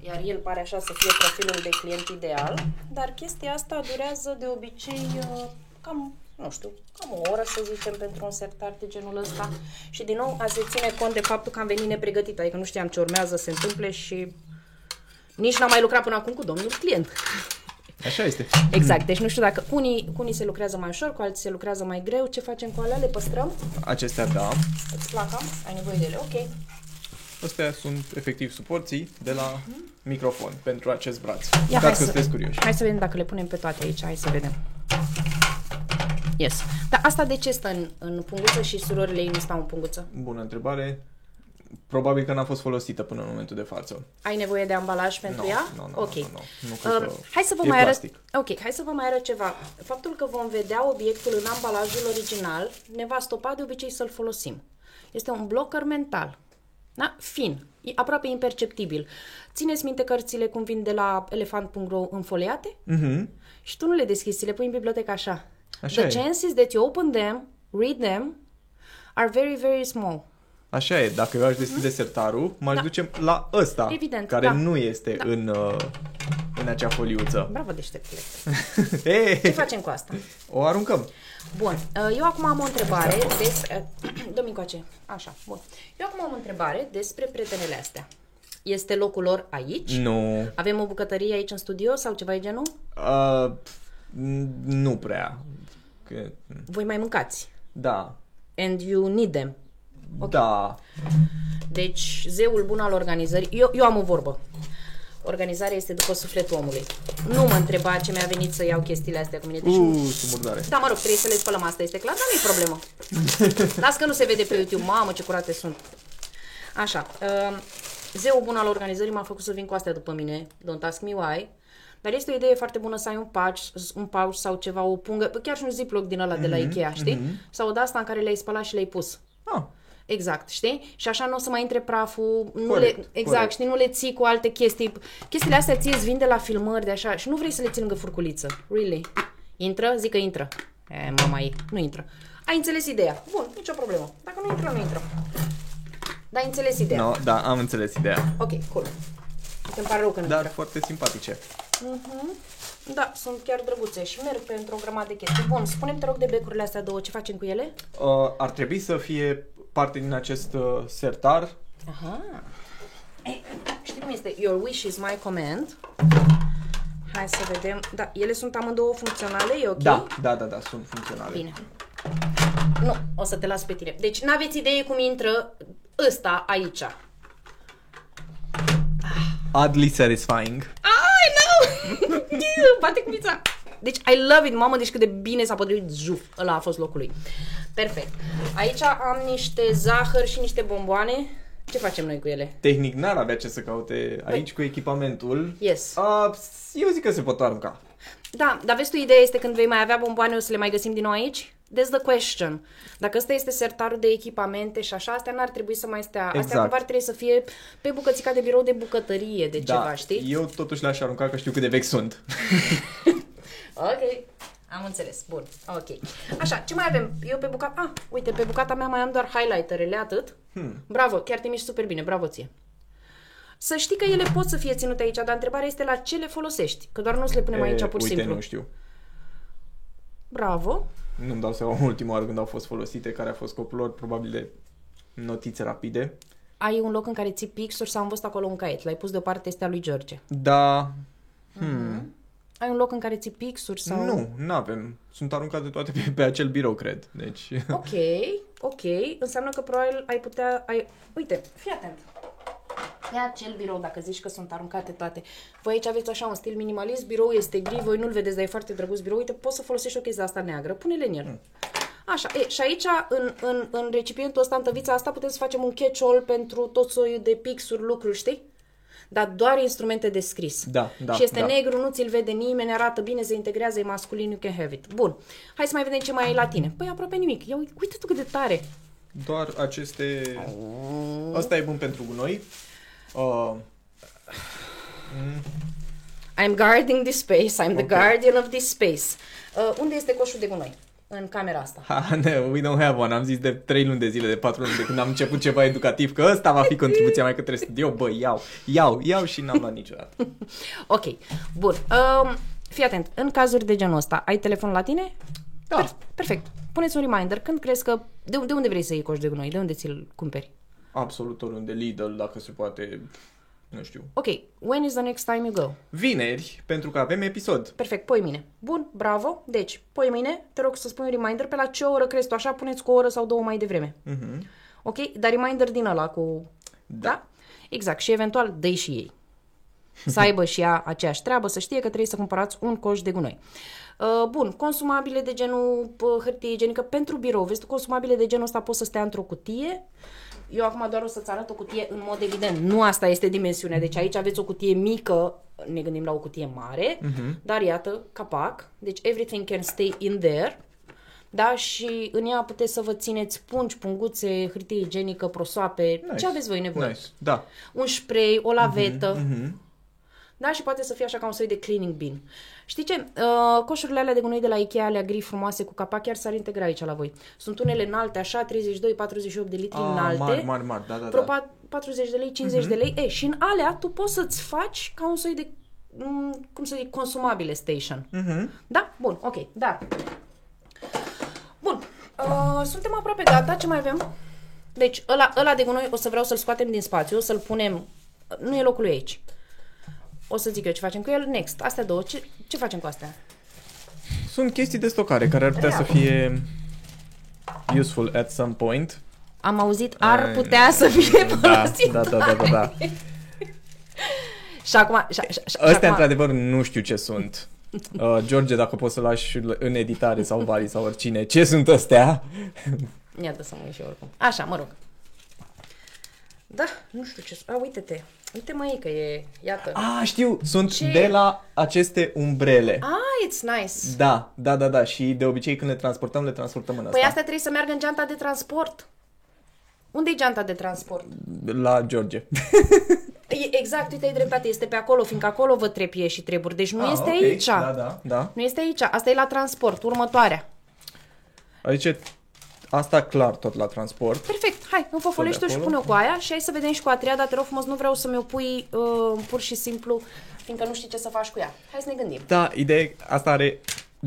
iar el pare așa să fie profilul de client ideal, dar chestia asta durează de obicei uh, cam, nu știu, cam o oră să zicem pentru un sertar de genul ăsta și din nou a se ține cont de faptul că am venit nepregătit, adică nu știam ce urmează să se întâmple și nici n-am mai lucrat până acum cu domnul client. Așa este. Exact, deci nu știu dacă cu unii, cu unii se lucrează mai ușor, cu alții se lucrează mai greu, ce facem cu alea? Le păstrăm? Acestea, da. Îți plac? am? Ai nevoie de ele? Ok. Astea sunt efectiv suporții de la microfon pentru acest braț. Ia, Dacă hai să- sunteți curioși. Hai să vedem dacă le punem pe toate aici. Hai să vedem. Yes. Dar asta de ce stă în, în punguță și surorile ei nu stau în punguță? Bună întrebare. Probabil că n-a fost folosită până în momentul de față. Ai nevoie de ambalaj pentru Nu, ea? nu, nu, ok. nu, nu, nu cred Um, că hai să vă e mai arăt. plastic. Ok, hai să vă mai arăt ceva. Faptul că vom vedea obiectul în ambalajul original ne va stopa de obicei să-l folosim. Este un blocker mental. Da? Fin. E aproape imperceptibil. Țineți minte cărțile cum vin de la elefant.ro înfoliate? Mhm. Și tu nu le deschizi, ți le pui în bibliotecă așa. Așa The e. chances that you open them, read them, are very, very small. Așa e, dacă eu aș deschide sertarul, m-aș Da. duce la ăsta, Evident, care da. nu este în, uh, în acea foliuță. Bravo, deșteptule. Hey, Ce facem cu asta? o aruncăm. Bun, uh, eu acum am o întrebare despre... Dă-mi încoace. Așa, bun. Eu acum am o întrebare despre prietenele astea. Este locul lor aici? Nu. Avem o bucătărie aici în studio sau ceva de genul? Uh, n- nu prea. Că, Voi mai mâncați. da. And you need them. Da. Deci, zeul bun al organizării... Eu, eu am o vorbă. Organizarea este după sufletul omului. Nu mă întreba ce mi-a venit să iau chestiile astea cu mine. Deci, Uh, ce murdare. Da, mă rog, trebuie să le spălăm, asta este clar, dar nu e problemă. Las că nu se vede pe YouTube, mamă, ce curate sunt. Așa, uh, zeul bun al organizării m-a făcut să vin cu astea după mine, don't ask me why, dar este o idee foarte bună să ai un pouch, un pouch sau ceva, o pungă, chiar și un ziploc din ăla de la Ikea, știi? Sau de asta în care le-ai spălat și le-ai pus. Ah, Exact, știi? Și așa nu o să mai intre praful, nu Corect, le, exact, corect. știi, nu le ții cu alte chestii. Chestiile astea ție îți vin de la filmări de așa și nu vrei să le ții lângă furculiță. Really? Intră? Zic că intră. E, mama ei, nu intră. Ai înțeles ideea. Bun, nicio problemă. Dacă nu intră, nu intră. Dar ai înțeles ideea. no, da, am înțeles ideea. Ok, cool. Îmi pare rău că nu Dar intră. foarte simpatice. Da, sunt chiar drăguțe și merg pentru o grămadă de chestii. Bun, spune-mi, te rog, de becurile astea două, ce facem cu ele? Uh, ar trebui să fie parte din acest uh, sertar. Aha. Ei, știi cum este? Your wish is my command. Hai să vedem. Da, ele sunt amândouă funcționale, e ok? Da, da, da, da, sunt funcționale. Bine. Nu, o să te las pe tine. Deci n-aveți idee cum intră ăsta aici. Oddly satisfying. I know! Bate cu pizza. Deci, I love it, mamă, deci cât de bine s-a potrivit juf. Ăla a fost locul lui. Perfect. Aici am niște zahăr și niște bomboane. Ce facem noi cu ele? Tehnic n-ar avea ce să caute aici cu echipamentul. Yes. Uh, eu zic că se pot arunca. Da, dar vezi tu, ideea este când vei mai avea bomboane, o să le mai găsim din nou aici? That's the question. Dacă ăsta este sertarul de echipamente și așa, astea n-ar trebui să mai stea. Astea Exact. cumva ar trebui să fie pe bucățica de birou de bucătărie, de Da, ceva, știi? eu totuși le-aș arunca că știu cât de vechi sunt. Ok. Am înțeles. Bun. Ok. Așa, ce mai avem? Eu pe bucata... Ah, uite, pe bucata mea mai am doar highlighterele, atât. Hmm. Bravo, chiar te miști super bine. Bravo ție. Să știi că ele pot să fie ținute aici, dar întrebarea este la ce le folosești. Că doar nu o să le punem aici E, pur și uite, simplu. nu știu. Bravo. Nu-mi dau seama ultima oară când au fost folosite, care a fost scopul lor, probabil de notițe rapide. Ai un loc în care ții pixuri sau am văzut acolo un caiet. L-ai pus deoparte, este a lui George. Da, Ai un loc în care ții pixuri sau... nu, n-avem. Sunt aruncate toate pe, pe acel birou, cred. Deci, Ok, ok. Înseamnă că probabil ai putea... Ai... Uite, fii atent. Ia acel birou, dacă zici că sunt aruncate toate. Voi aici aveți așa un stil minimalist, birou este gri, voi nu-l vedeți, dar e foarte drăguț birou. Uite, poți să folosești o chestie asta neagră, pune-le în el. Așa, e, și aici, în, în, în recipientul ăsta, în tăvița asta, putem să facem un catch-all pentru tot soiul de pixuri, lucruri, știi? Dar doar instrumente de scris. Da, da, Și este da. negru, nu ți-l vede nimeni, arată bine, se integrează, e masculin, you can have it. Bun. Hai să mai vedem ce mai ai la tine. Păi aproape nimic. Ia uite, uite tu cât de tare. doar aceste... Asta e bun pentru gunoi. Uh, I'm guarding this space, I'm the Ok. guardian of this space. Uh, unde este coșul de gunoi? În camera asta. ha, no, we don't have one. Am zis de 3 luni de zile, de 4 luni de când am început ceva educativ, că ăsta va fi contribuția mea către studio. Bă, iau, iau, iau și n-am luat niciodată. Ok, bun. Um, fii atent, în cazuri de genul ăsta, ai telefon la tine? Da. Perfect. Puneți un reminder. Când crezi că... De, de unde vrei să iei coș de gunoi? De unde ți-l cumperi? Absolut oriunde, Lidl, dacă se poate, nu știu. Ok, when is the next time you go? Vineri, pentru că avem episod. Perfect, poi mine. Bun, bravo. Deci, poi mine, te rog să spui un reminder pe la ce oră crezi tu așa, puneți cu o oră sau două mai devreme. Mhm. Ok? Dar reminder din ăla cu... Da. da? Exact. Și eventual dă și ei. Să aibă și ea aceeași treabă, să știe că trebuie să cumpărați un coș de gunoi. Uh, bun, consumabile de genul uh, hârtie igienică pentru birou. Vezi tu, consumabile de genul ăsta pot să stea într-o cutie. Eu acum doar o să-ți arăt o cutie în mod evident. Nu asta este dimensiunea. Deci aici aveți o cutie mică, ne gândim la o cutie mare, dar iată, capac. Deci everything can stay in there. da, și în ea puteți să vă țineți pungi, punguțe, hârtie igienică, prosoape, Nice. ce aveți voi nevoie. Nice. Da. Un spray, o lavetă, Mhm. da, și poate să fie așa ca un soi de cleaning bin. Știi ce? Uh, coșurile alea de gunoi de la Ikea, alea gri frumoase cu capac, chiar s-ar integra aici la voi. Sunt unele înalte, așa, 32-48 de litri Ah, înalte. mari, mari, mari, da, da, vreo da. Mhm. pa- 40 de lei, 50 de lei. E, și în alea tu poți să-ți faci ca un soi de, m, cum să zic, consumabile station. Mhm. Da? Bun, ok, da. Bun, uh, suntem aproape gata, ce mai avem? Deci, ăla, ăla de gunoi o să vreau să-l scoatem din spațiu, să-l punem, nu e locul lui aici. O să zic eu ce facem cu el. Next, astea două, ce, ce facem cu astea? Sunt chestii de stocare care ar putea să fie useful at some point. Am auzit, ar putea să fie Da, folosit. da, da, da, da, da. Și acum, și, și, și, și Astea, acum, într-adevăr, nu știu ce sunt. Uh, George, dacă poți să lași în editare sau Vali sau oricine, ce sunt astea? Ia dă să mă uit și eu oricum. Așa, mă rog. Da, nu știu ce... A, uite-te. Uite mă că e... Iată. Ah, știu, sunt Ce? de la aceste umbrele. Ah, it's nice. Da, da, da, da. Și de obicei când le transportăm, le transportăm în asta. Păi asta trebuie să meargă în geanta de transport. unde e geanta de transport? La George. E- Exact, uite, ai dreptate, este pe acolo, fiindcă acolo vă trepie și treburi. Deci nu Ah, este ok. aici. Da, da, da. Nu este aici. Asta e la transport, următoarea. Adică asta clar tot la transport. Perfect, hai, înfofolește-o și acolo. pune-o cu aia și hai să vedem și cu a treia, dar te rog frumos, nu vreau să mi-o pui uh, pur și simplu, fiindcă nu știi ce să faci cu ea. Hai să ne gândim. Da, ideea asta are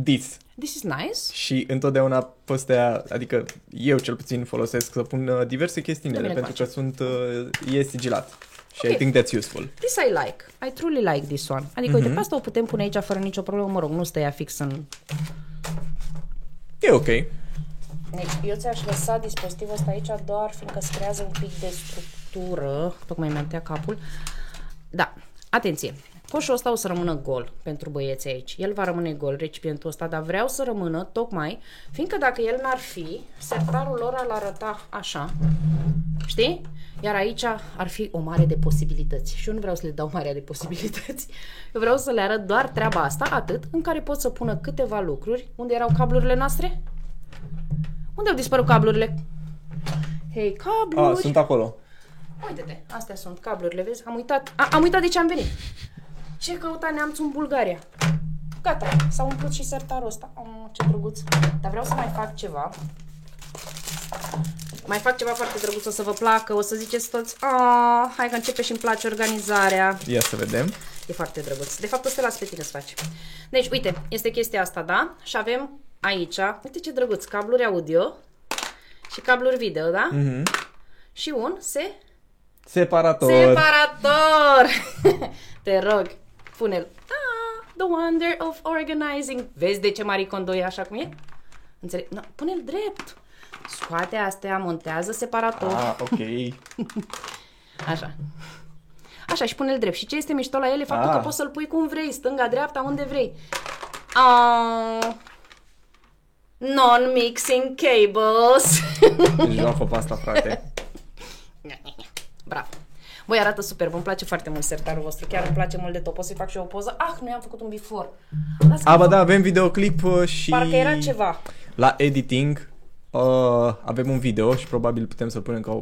this. This is nice. Și întotdeauna pe astea, adică eu cel puțin folosesc să pun uh, diverse chestii în ele, Dă-mi-le pentru că sunt, uh, e sigilat. Și Ok. I think that's useful. This I like. I truly like this one. Adică, Mhm. uite, pe asta o putem pune aici fără nicio problemă. Mă rog, nu stă ea fix în... E ok. Deci, eu ți-aș lăsa dispozitivul ăsta aici doar fiindcă se creează un pic de structură. Tocmai mi-am tăiat capul. Da, atenție. Coșul ăsta o să rămână gol pentru băieții aici. El va rămâne gol, recipientul ăsta, dar vreau să rămână tocmai, fiindcă dacă el n-ar fi, sertarul lor ar arăta așa. Știi? Iar aici ar fi o mare de posibilități. Și eu nu vreau să le dau marea de posibilități. Eu vreau să le arăt doar treaba asta, atât, în care pot să pună câteva lucruri. Unde erau cablurile noastre? Unde au dispărut cablurile? Hei, cabluri! A, sunt acolo. Uite-te, astea sunt cablurile, vezi? Am uitat, a, am uitat de ce am venit. Ce căuta neamțul în Bulgaria? Gata, s-a umplut și sertarul ăsta. Oh, ce drăguț. Dar vreau să mai fac ceva. Mai fac ceva foarte drăguț, o să vă placă, o să ziceți toți, ah, hai că începe și îmi place organizarea. Ia să vedem. E foarte drăguț. De fapt, o să te las pe tine să faci. Deci, uite, este chestia asta, da? Și avem aici, uite ce drăguț, cabluri audio și cabluri video, da? Mhm. Și un se Separator. separator. te rog, pune-l. Ah, the wonder of organizing. Vezi de ce Marie Kondo e așa cum e? Înțeleg? No, pune-l drept. Scoate astea, montează separator. Ah, ok. Așa. Așa, și pune-l drept. Și ce este mișto la el e faptul Ah. că poți să-l pui cum vrei, stânga, dreapta, unde vrei. Ah, non-mixing cables. Joacă pe asta, frate. Bravo. Voi arată superb, îmi place foarte mult sertarul vostru, chiar îmi place mult de tot. Pot să-i fac și eu o poză. Ah, noi am făcut un before. Lasă că A, am ba făcut- da, avem videoclip uh, și... Parcă era ceva. La editing uh, avem un video și probabil putem să-l punem ca o...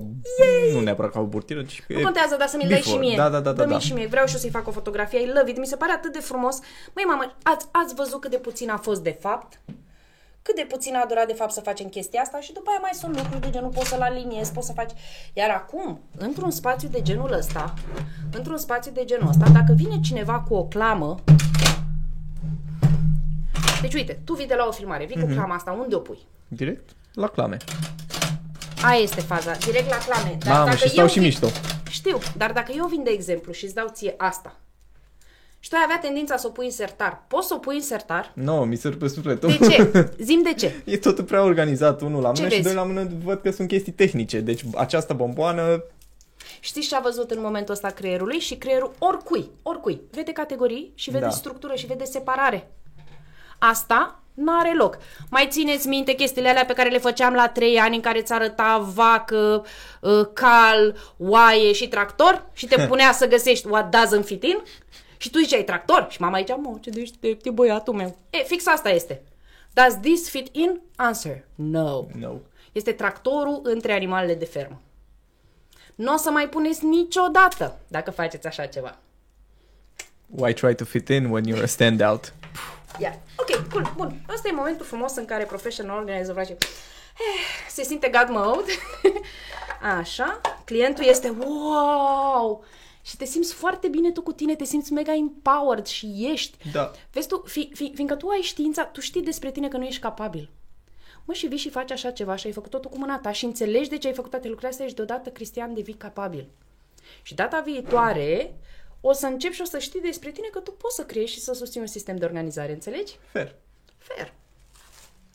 Nu neapărat ca o burtiră, ci... Nu contează, dar să mi-l dai și before. mie. Da, da, da, da, Dă-mi da. și mie. Vreau și eu să-i fac o fotografie. I love it. Mi se pare atât de frumos. Măi, mamă, ați, ați văzut cât de puțin a fost de fapt? Cât de puțin a durat de fapt să facem chestia asta și după aia mai sunt lucruri de genul poți să-l aliniezi, poți să faci... Iar acum, într-un spațiu de genul ăsta, într-un spațiu de genul ăsta, dacă vine cineva cu o clamă, deci uite, tu vii de la o filmare, vii Mhm. cu clama asta, unde o pui? Direct la clame. Aia este faza, direct la clame. Dar Mamă, dacă și stau eu și vin- mișto. Știu, dar dacă eu vin de exemplu și îți dau ție asta și tu ai avea tendința să o pui în sertar, poți să o pui în sertar? Nu, no, mi se rupe sufletul. De ce? Zim de ce? E totul prea organizat, unul la mână și vezi? doi la mână văd că sunt chestii tehnice. Deci această bomboană, Știți ce a văzut în momentul ăsta creierului? Și creierul oricui, oricui, vede categorii și vede Da. structură și vede separare. Asta n-are loc. Mai țineți minte chestiile alea pe care le făceam la 3 ani în care îți arăta vacă, uh, cal, oaie și tractor și te punea să găsești what doesn't fit in și tu ziceai tractor și mama zicea, mă, ce deștept e băiatul meu. E, fix asta este. Does this fit in? Answer. No. No. Este tractorul între animalele de fermă. Nu o să mai puneți niciodată dacă faceți așa ceva. Why try to fit in when you're a standout? Yeah. Ok, cool, bun. Asta e momentul frumos în care professional organizer face eh, se simte God mode. Așa. Clientul este wow! Și te simți foarte bine tu cu tine, te simți mega empowered și ești. Da. Vezi tu, fi, fi, fiindcă tu ai știința, tu știi despre tine că nu ești capabil. Mă, și vii și faci așa ceva și ai făcut totul cu mâna ta și înțelegi de ce ai făcut toate lucrurile astea și deodată, Cristian, devii capabil. Și data viitoare o să începi și o să știi despre tine că tu poți să creezi și să susții un sistem de organizare, înțelegi? Fair. Fair.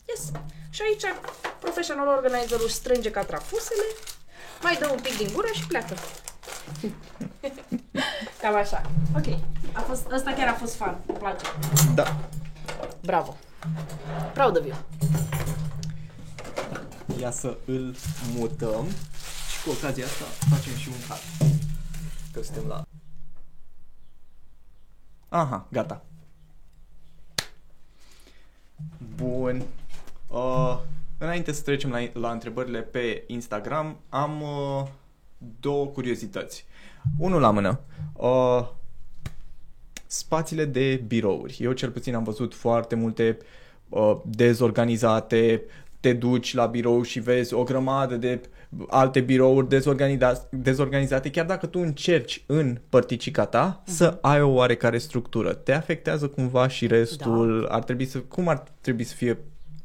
Yes. Și aici professional organizerul strânge ca trafusele, mai dă un pic din gură și pleacă. Cam așa. Ok. A fost, asta chiar a fost fun. Îmi place. Da. Bravo. Proud of you. Ia să îl mutăm și cu ocazia asta facem și un cut. Că suntem la... Aha, gata. Bun. Uh, înainte să trecem la, la întrebările pe Instagram, am uh, două curiozități. Unul la mână. Uh, spațiile de birouri. Eu cel puțin am văzut foarte multe uh, dezorganizate, te duci la birou și vezi o grămadă de alte birouri dezorganiza- dezorganizate, chiar dacă tu încerci în părticica ta uh-huh. să ai o oarecare structură. Te afectează cumva și restul? Da. Ar trebui să, cum ar trebui să fie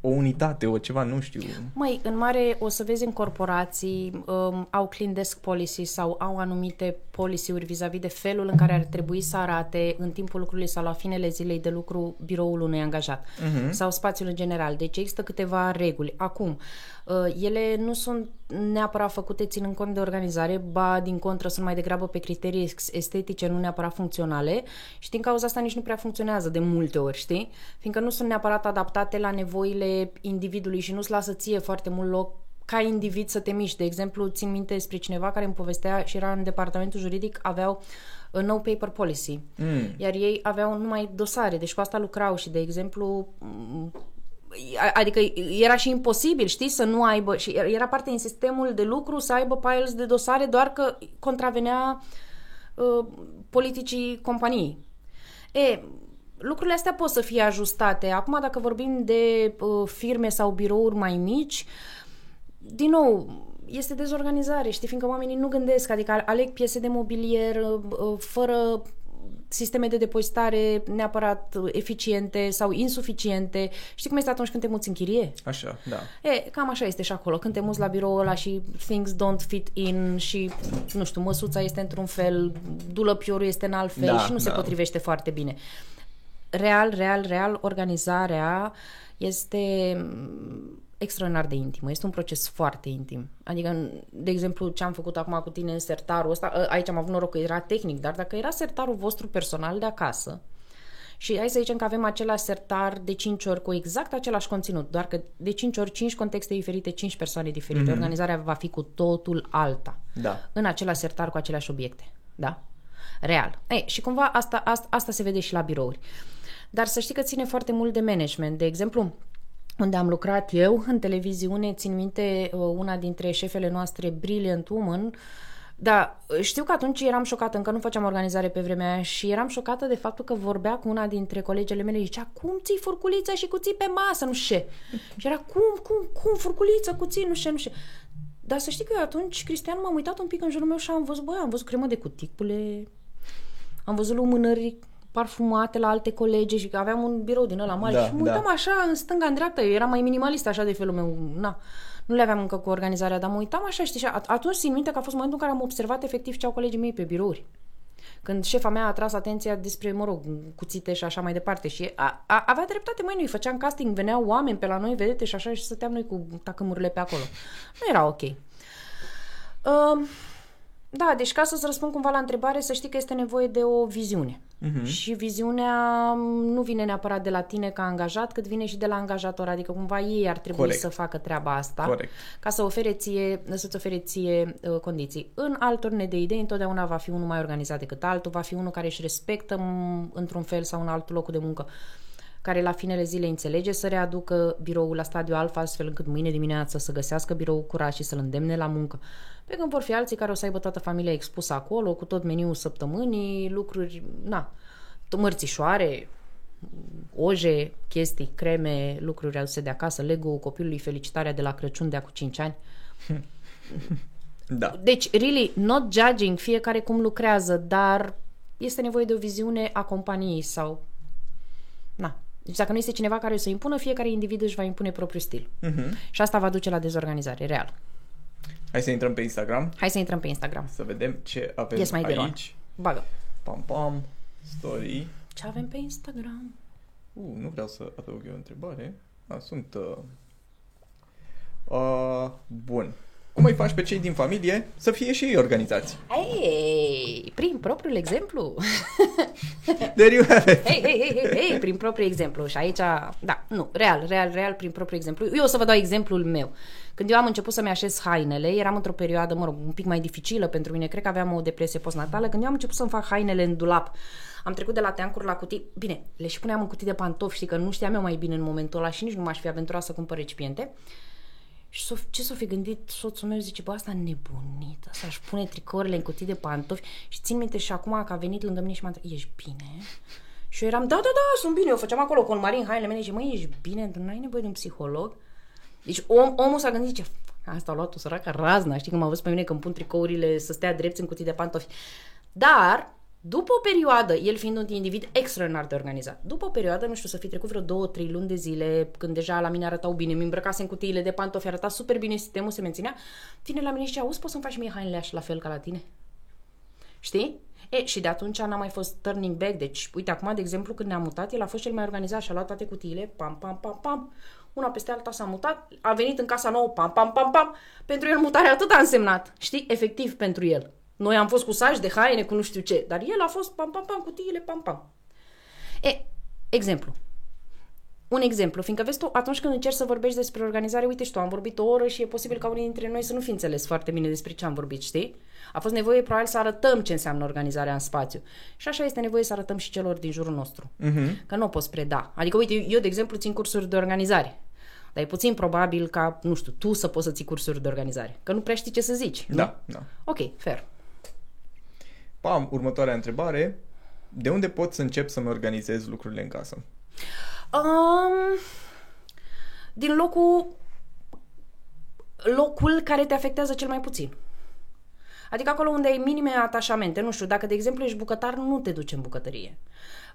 o unitate, o ceva, nu știu. Măi, în mare o să vezi în corporații um, au clean desk policy sau au anumite policy-uri vis-a-vis de felul în care ar trebui să arate în timpul lucrului sau la finele zilei de lucru biroul unui angajat uh-huh. sau spațiul în general. Deci există câteva reguli. Acum, uh, ele nu sunt neapărat făcute ținând cont de organizare, ba din contră sunt mai degrabă pe criterii estetice, nu neapărat funcționale și din cauza asta nici nu prea funcționează de multe ori, știi? Fiindcă nu sunt neapărat adaptate la nevoile individului și nu-ți lasă ție foarte mult loc ca individ să te miști. De exemplu, țin minte despre cineva care îmi povestea și era în departamentul juridic, aveau a no paper policy. Mm. Iar ei aveau numai dosare, deci cu asta lucrau și, de exemplu, adică era și imposibil, știi, să nu aibă, și era parte din sistemul de lucru să aibă piles de dosare, doar că contravenea uh, politicii companiei. E, lucrurile astea pot să fie ajustate. Acum, dacă vorbim de uh, firme sau birouri mai mici, din nou, este dezorganizare, știi, fiindcă oamenii nu gândesc, adică aleg piese de mobilier uh, uh fără sisteme de depozitare neapărat eficiente sau insuficiente. Știi cum este atunci când te muți în chirie? Așa, da. E, cam așa este și acolo. Când te muți la birou ăla și things don't fit in și, nu știu, măsuța este într-un fel, dulăpiorul este în alt fel da, și nu da. se potrivește foarte bine. Real, real, real, organizarea este extraordinar de intimă. Este un proces foarte intim. Adică, de exemplu, ce am făcut acum cu tine în sertarul ăsta, ă, aici am avut noroc că era tehnic, dar dacă era sertarul vostru personal de acasă, și hai să zicem că avem același sertar de 5 ori cu exact același conținut, doar că de 5 ori 5 contexte diferite, 5 persoane diferite. Mm-hmm. Organizarea va fi cu totul alta. Da. În același sertar cu aceleași obiecte. Da? Real. Ei, și cumva asta, asta, asta se vede și la birouri. Dar să știi că ține foarte mult de management. De exemplu, unde am lucrat eu în televiziune, țin minte uh, una dintre șefele noastre, Brilliant Woman, da, știu că atunci eram șocată, încă nu făceam organizare pe vremea aia și eram șocată de faptul că vorbea cu una dintre colegele mele și zicea, cum ții furculița și cuții pe masă, nu știu Și era, cum, cum, cum, furculiță, cuții, nu știu, nu știu. Dar să știi că atunci, Cristian, m-am uitat un pic în jurul meu și am văzut, băi, am văzut cremă de cuticule, am văzut lumânări parfumate la alte colegi și că aveam un birou din ăla mare da, și mă uitam da. așa în stânga, în dreapta, eu eram mai minimalist așa de felul meu, na. Nu le aveam încă cu organizarea, dar mă uitam așa, știi, și atunci țin minte că a fost momentul în care am observat efectiv ce au colegii mei pe birouri. Când șefa mea a tras atenția despre, mă rog, cuțite și așa mai departe și a, a, avea dreptate, mai noi făceam casting, veneau oameni pe la noi, vedete, și așa și stăteam noi cu tacâmurile pe acolo. Nu era ok. Uh, da, deci ca să-ți răspund cumva la întrebare, să știi că este nevoie de o viziune. Uh-huh. Și viziunea nu vine neapărat de la tine ca angajat, cât vine și de la angajator, adică cumva ei ar trebui Corect. să facă treaba asta Corect. ca să ofere ție, să-ți ofere ție uh, condiții. În altor de idei, întotdeauna va fi unul mai organizat decât altul, va fi unul care își respectă într-un fel sau în alt locul de muncă care la finele zilei înțelege să readucă biroul la stadiu alfa, astfel încât mâine dimineață să găsească biroul curat și să-l îndemne la muncă. Pe când vor fi alții care o să aibă toată familia expusă acolo, cu tot meniul săptămânii, lucruri, na, mărțișoare, oje, chestii, creme, lucruri aduse de acasă, Lego copilului, felicitarea de la Crăciun de acum 5 ani. Da. Deci, really, not judging fiecare cum lucrează, dar este nevoie de o viziune a companiei sau... Na. Deci dacă nu este cineva care să impună, fiecare individ își va impune propriul stil. Uh-huh. Și asta va duce la dezorganizare, real. Hai să intrăm pe Instagram, Hai să intrăm pe Instagram. să vedem ce avem Yes, my dear one. aici. Bagă. Pam, pam, story. Ce avem pe Instagram? Uh, nu vreau să adaug eu o întrebare. A, sunt... Uh... Uh, bun. Cum îi faci pe cei din familie să fie și ei organizați? Ei, prin propriul exemplu. There you have it. Hei, hei, hei, hei, hei, prin propriul exemplu. Și aici, da, nu, real, real, real, prin propriul exemplu. Eu o să vă dau exemplul meu. Când eu am început să-mi așez hainele, eram într-o perioadă, mă rog, un pic mai dificilă pentru mine, cred că aveam o depresie postnatală, când eu am început să-mi fac hainele în dulap. Am trecut de la teancuri la cutii, bine, le și puneam în cutii de pantofi, știi că nu știam eu mai bine în momentul ăla și nici nu m-aș fi aventurat să cumpăr recipiente. Și s-o, ce s-o fi gândit soțul meu, zice, bă, asta nebunită, să-și pune tricourile în cutii de pantofi și țin minte și acum că a venit lângă mine și m-a întrebat, ești bine? Și eu eram, da, da, da, sunt bine, eu făceam acolo cu un marin hainele mele și măi, ești bine, tu n-ai nevoie de un psiholog? Deci om, omul s-a gândit, zice, asta a luat-o săracă razna, știi, că m-a văzut pe mine când pun tricourile să stea drept în cutii de pantofi. Dar, după o perioadă, el fiind un individ extraordinar de organizat, după o perioadă, nu știu, să fi trecut vreo două, trei luni de zile, când deja la mine arătau bine, mi îmbrăcase în cutiile de pantofi, arăta super bine, sistemul se menținea, vine la mine și zice, auzi, poți să-mi faci mie hainele așa la fel ca la tine? Știi? E, și de atunci n-a mai fost turning back. Deci, uite, acum, de exemplu, când ne-am mutat, el a fost cel mai organizat și a luat toate cutiile, pam, pam, pam, pam, una peste alta s-a mutat, a venit în casa nouă, pam, pam, pam, pam. Pentru el mutarea atât a însemnat, știi, efectiv pentru el. Noi am fost cu saci de haine, cu nu știu ce, dar el a fost pam, pam, pam, cutiile, pam, pam. E, exemplu. Un exemplu, fiindcă vezi tu, atunci când încerci să vorbești despre organizare, uite și tu, am vorbit o oră și e posibil ca unii dintre noi să nu fi înțeles foarte bine despre ce am vorbit, știi? A fost nevoie probabil să arătăm ce înseamnă organizarea în spațiu. Și așa este nevoie să arătăm și celor din jurul nostru. Uh-huh. Că nu o poți preda. Adică, uite, eu, de exemplu, țin cursuri de organizare. Dar e puțin probabil ca, nu știu, tu să poți să ții cursuri de organizare. Că nu prea știi ce să zici. nu? Da, da. Ok, fair. Pam, următoarea întrebare. De unde pot să încep să-mi organizez lucrurile în casă? Um, din locul locul care te afectează cel mai puțin. Adică acolo unde ai minime atașamente. Nu știu, dacă de exemplu ești bucătar, nu te duci în bucătărie.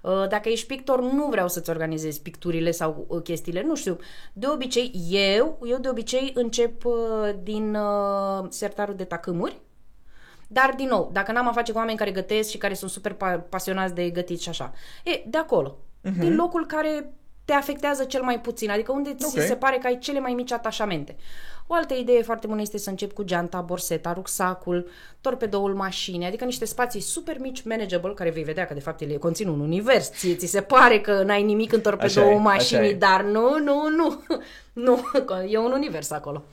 Uh, Dacă ești pictor, nu vreau să-ți organizezi picturile sau uh, chestiile, nu știu. De obicei, eu, eu de obicei încep uh, din uh, sertarul de tacâmuri, dar, din nou, dacă n-am a face cu oameni care gătesc și care sunt super pa- pasionați de gătit și așa, e, de acolo. Uh-huh. Din locul care te afectează cel mai puțin, adică unde ți Ok. se pare că ai cele mai mici atașamente. O altă idee foarte bună este să încep cu geanta, borseta, rucsacul, torpedoul mașinii, adică niște spații super mici, manageable, care vei vedea că de fapt ele conțin un univers. Ție ți se pare că n-ai nimic în torpedoul Așa e, mașinii, așa e. dar nu, nu, nu. nu, că e un univers acolo.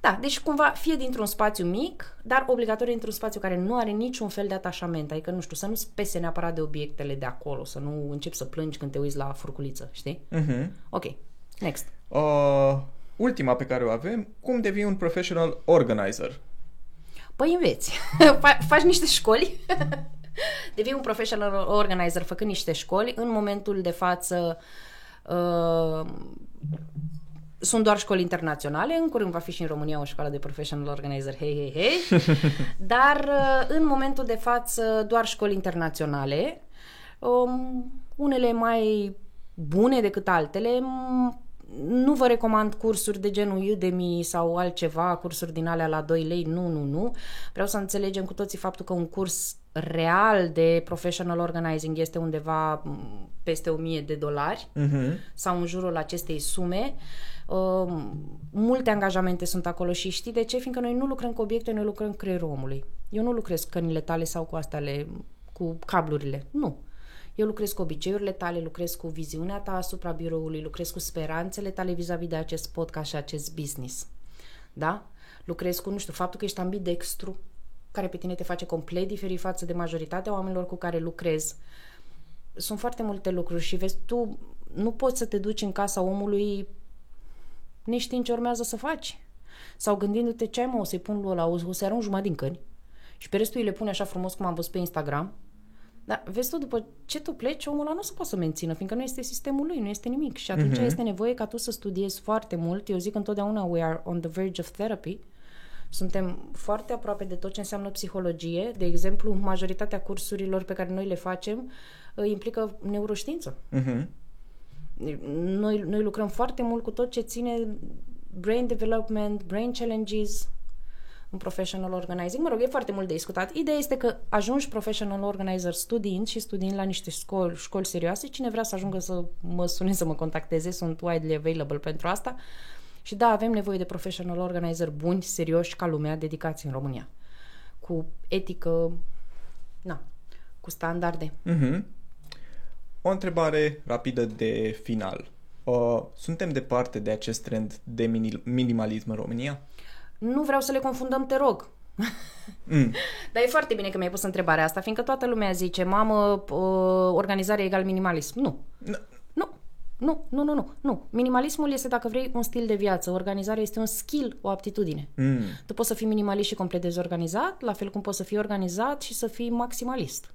Da, deci cumva fie dintr-un spațiu mic, dar obligatoriu dintr-un spațiu care nu are niciun fel de atașament. Adică, nu știu, să nu-ți pese neapărat de obiectele de acolo, să nu începi să plângi când te uiți la furculiță, știi? Uh-huh. Ok, next. Uh, ultima pe care o avem, cum devii un professional organizer? Păi înveți. Fa- faci niște școli. Devii un professional organizer făcând niște școli. În momentul de față uh, sunt doar școli internaționale, în curând va fi și în România o școală de professional organizer, hei, hei, hei. Dar uh, în momentul de față doar școli internaționale, um, unele mai bune decât altele. M- Nu vă recomand cursuri de genul Udemy sau altceva, cursuri din alea la 2 lei, nu, nu, nu. Vreau să înțelegem cu toții faptul că un curs real de professional organizing este undeva m, peste 1000 de dolari Uh-huh. sau în jurul acestei sume. Uh, multe angajamente sunt acolo și știi de ce? Fiindcă noi nu lucrăm cu obiecte, noi lucrăm cu creierul omului. Eu nu lucrez cu cănile tale sau cu astele, cu cablurile. Nu. Eu lucrez cu obiceiurile tale, lucrez cu viziunea ta asupra biroului, lucrez cu speranțele tale vis-a-vis de acest podcast și acest business. Da? Lucrez cu, nu știu, faptul că ești ambidextru, care pe tine te face complet diferit față de majoritatea oamenilor cu care lucrezi sunt foarte multe lucruri și vezi tu, nu poți să te duci în casa omului neștiind ce urmează să faci. Sau gândindu-te ce ai mă, o să-i pun lui ăla, o să-i arunc jumătate din căni și pe restul îi le pune așa frumos cum am văzut pe Instagram. Dar vezi tu, după ce tu pleci, omul ăla nu se poate să mențină, fiindcă nu este sistemul lui, nu este nimic. Și atunci uh-huh. este nevoie ca tu să studiezi foarte mult. Eu zic întotdeauna, we are on the verge of therapy. Suntem foarte aproape de tot ce înseamnă psihologie. De exemplu, majoritatea cursurilor pe care noi le facem uh, implică neuroștiință. Uh-huh. Noi, noi lucrăm foarte mult cu tot ce ține brain development, brain challenges, în professional organizing. Mă rog, e foarte mult de discutat. Ideea este că ajungi professional organizer studiind și studiind la niște școli, școli serioase. Cine vrea să ajungă să mă sune, să mă contacteze, sunt widely available pentru asta. Și da, avem nevoie de professional organizer buni, serioși, ca lumea, dedicați în România. Cu etică, na, cu standarde. Mm-hmm. O întrebare rapidă de final. Uh, suntem departe de acest trend de minimalism în România? Nu vreau să le confundăm, te rog. Mm. Dar e foarte bine că mi-ai pus întrebarea asta, fiindcă toată lumea zice, mamă, uh, organizare egal minimalism. Nu. No. Nu. Nu, nu, nu, nu, nu. Minimalismul este, dacă vrei, un stil de viață. Organizarea este un skill, o aptitudine. Mm. Tu poți să fii minimalist și complet dezorganizat, la fel cum poți să fii organizat și să fii maximalist.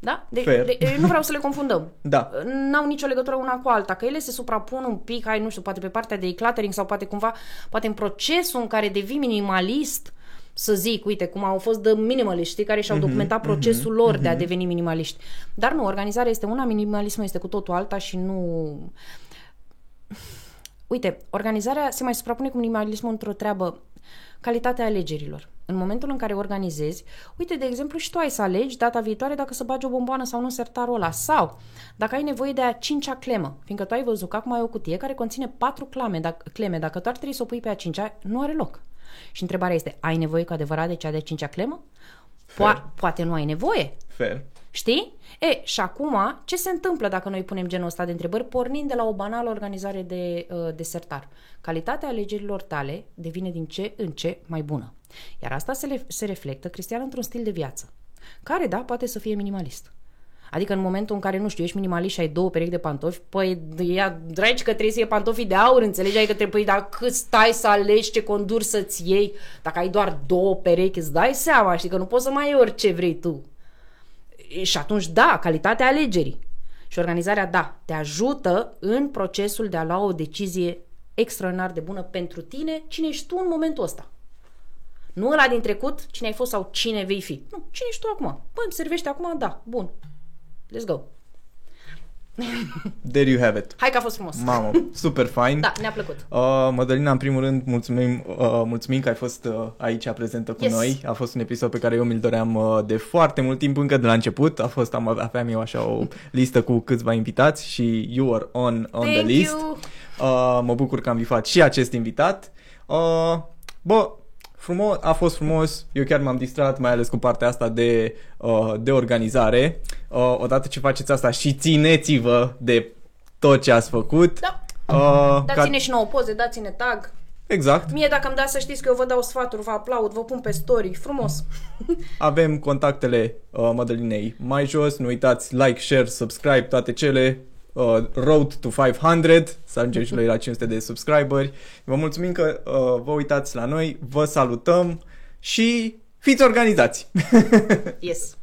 Da? De, de, nu vreau să le confundăm. Da. N-au nicio legătură una cu alta, că ele se suprapun un pic, ai, nu știu, poate pe partea de decluttering sau poate cumva, poate în procesul în care devii minimalist, să zic, uite, cum au fost de minimaliști care și-au mm-hmm, documentat procesul mm-hmm, lor mm-hmm. de a mhm. deveni minimaliști. Dar nu, organizarea este una, minimalismul este cu totul alta și nu... Uite, organizarea se mai suprapune cu minimalismul într-o treabă, calitatea alegerilor în momentul în care organizezi, uite, de exemplu, și tu ai să alegi data viitoare dacă să bagi o bomboană sau nu în sertarul ăla. Sau dacă ai nevoie de a cincea clemă, fiindcă tu ai văzut că acum ai o cutie care conține patru clame, dacă, cleme, dacă tu ar trebui să o pui pe a cincea, nu are loc. Și întrebarea este, ai nevoie cu adevărat de cea de cincea clemă? Po- poate nu ai nevoie. Fair. Știi? E, și acum, ce se întâmplă dacă noi punem genul ăsta de întrebări, pornind de la o banală organizare de uh, desertar? Calitatea alegerilor tale devine din ce în ce mai bună. Iar asta se, le, se reflectă, Cristian, într-un stil de viață, care, da, poate să fie minimalist. Adică în momentul în care, nu știu, ești minimalist și ai două perechi de pantofi, păi ia, dragi că trebuie să iei pantofii de aur, înțelegi? Adică trebuie, dar cât stai să alegi ce condur să-ți iei, dacă ai doar două perechi, îți dai seama, știi, că nu poți să mai iei orice vrei tu. Și atunci, da, calitatea alegerii. Și organizarea, da, te ajută în procesul de a lua o decizie extraordinar de bună pentru tine, cine ești tu în momentul ăsta. Nu ăla din trecut, cine ai fost sau cine vei fi. Nu, cine ești tu acum? Bă, îmi servește acum? Da, bun. Let's go. There you have it. Hai că a fost frumos. Mamă, super fain. Da, ne-a plăcut. Uh, Mădălina, în primul rând, mulțumim, uh, mulțumim că ai fost uh, aici prezentă cu yes. noi. A fost un episod pe care eu mi-l doream uh, de foarte mult timp, încă de la început. A fost, am, aveam eu așa o listă cu câțiva invitați și you are on, on the list. Uh, mă bucur că am bifat și acest invitat. Uh, bă, frumos, a fost frumos, eu chiar m-am distrat, mai ales cu partea asta de, uh, de organizare. Uh, odată ce faceți asta și țineți-vă de tot ce ați făcut. Da. Uh, dați-ne ca... și nouă poze, dați-ne tag. Exact. Mie dacă îmi dați să știți că eu vă dau sfaturi, vă aplaud, vă pun pe story, frumos. Avem contactele uh, Mădălinei mai jos, nu uitați like, share, subscribe, toate cele uh, Road to 500, să ajungem și noi la 500 de subscriberi. Vă mulțumim că uh, vă uitați la noi, vă salutăm și fiți organizați! yes!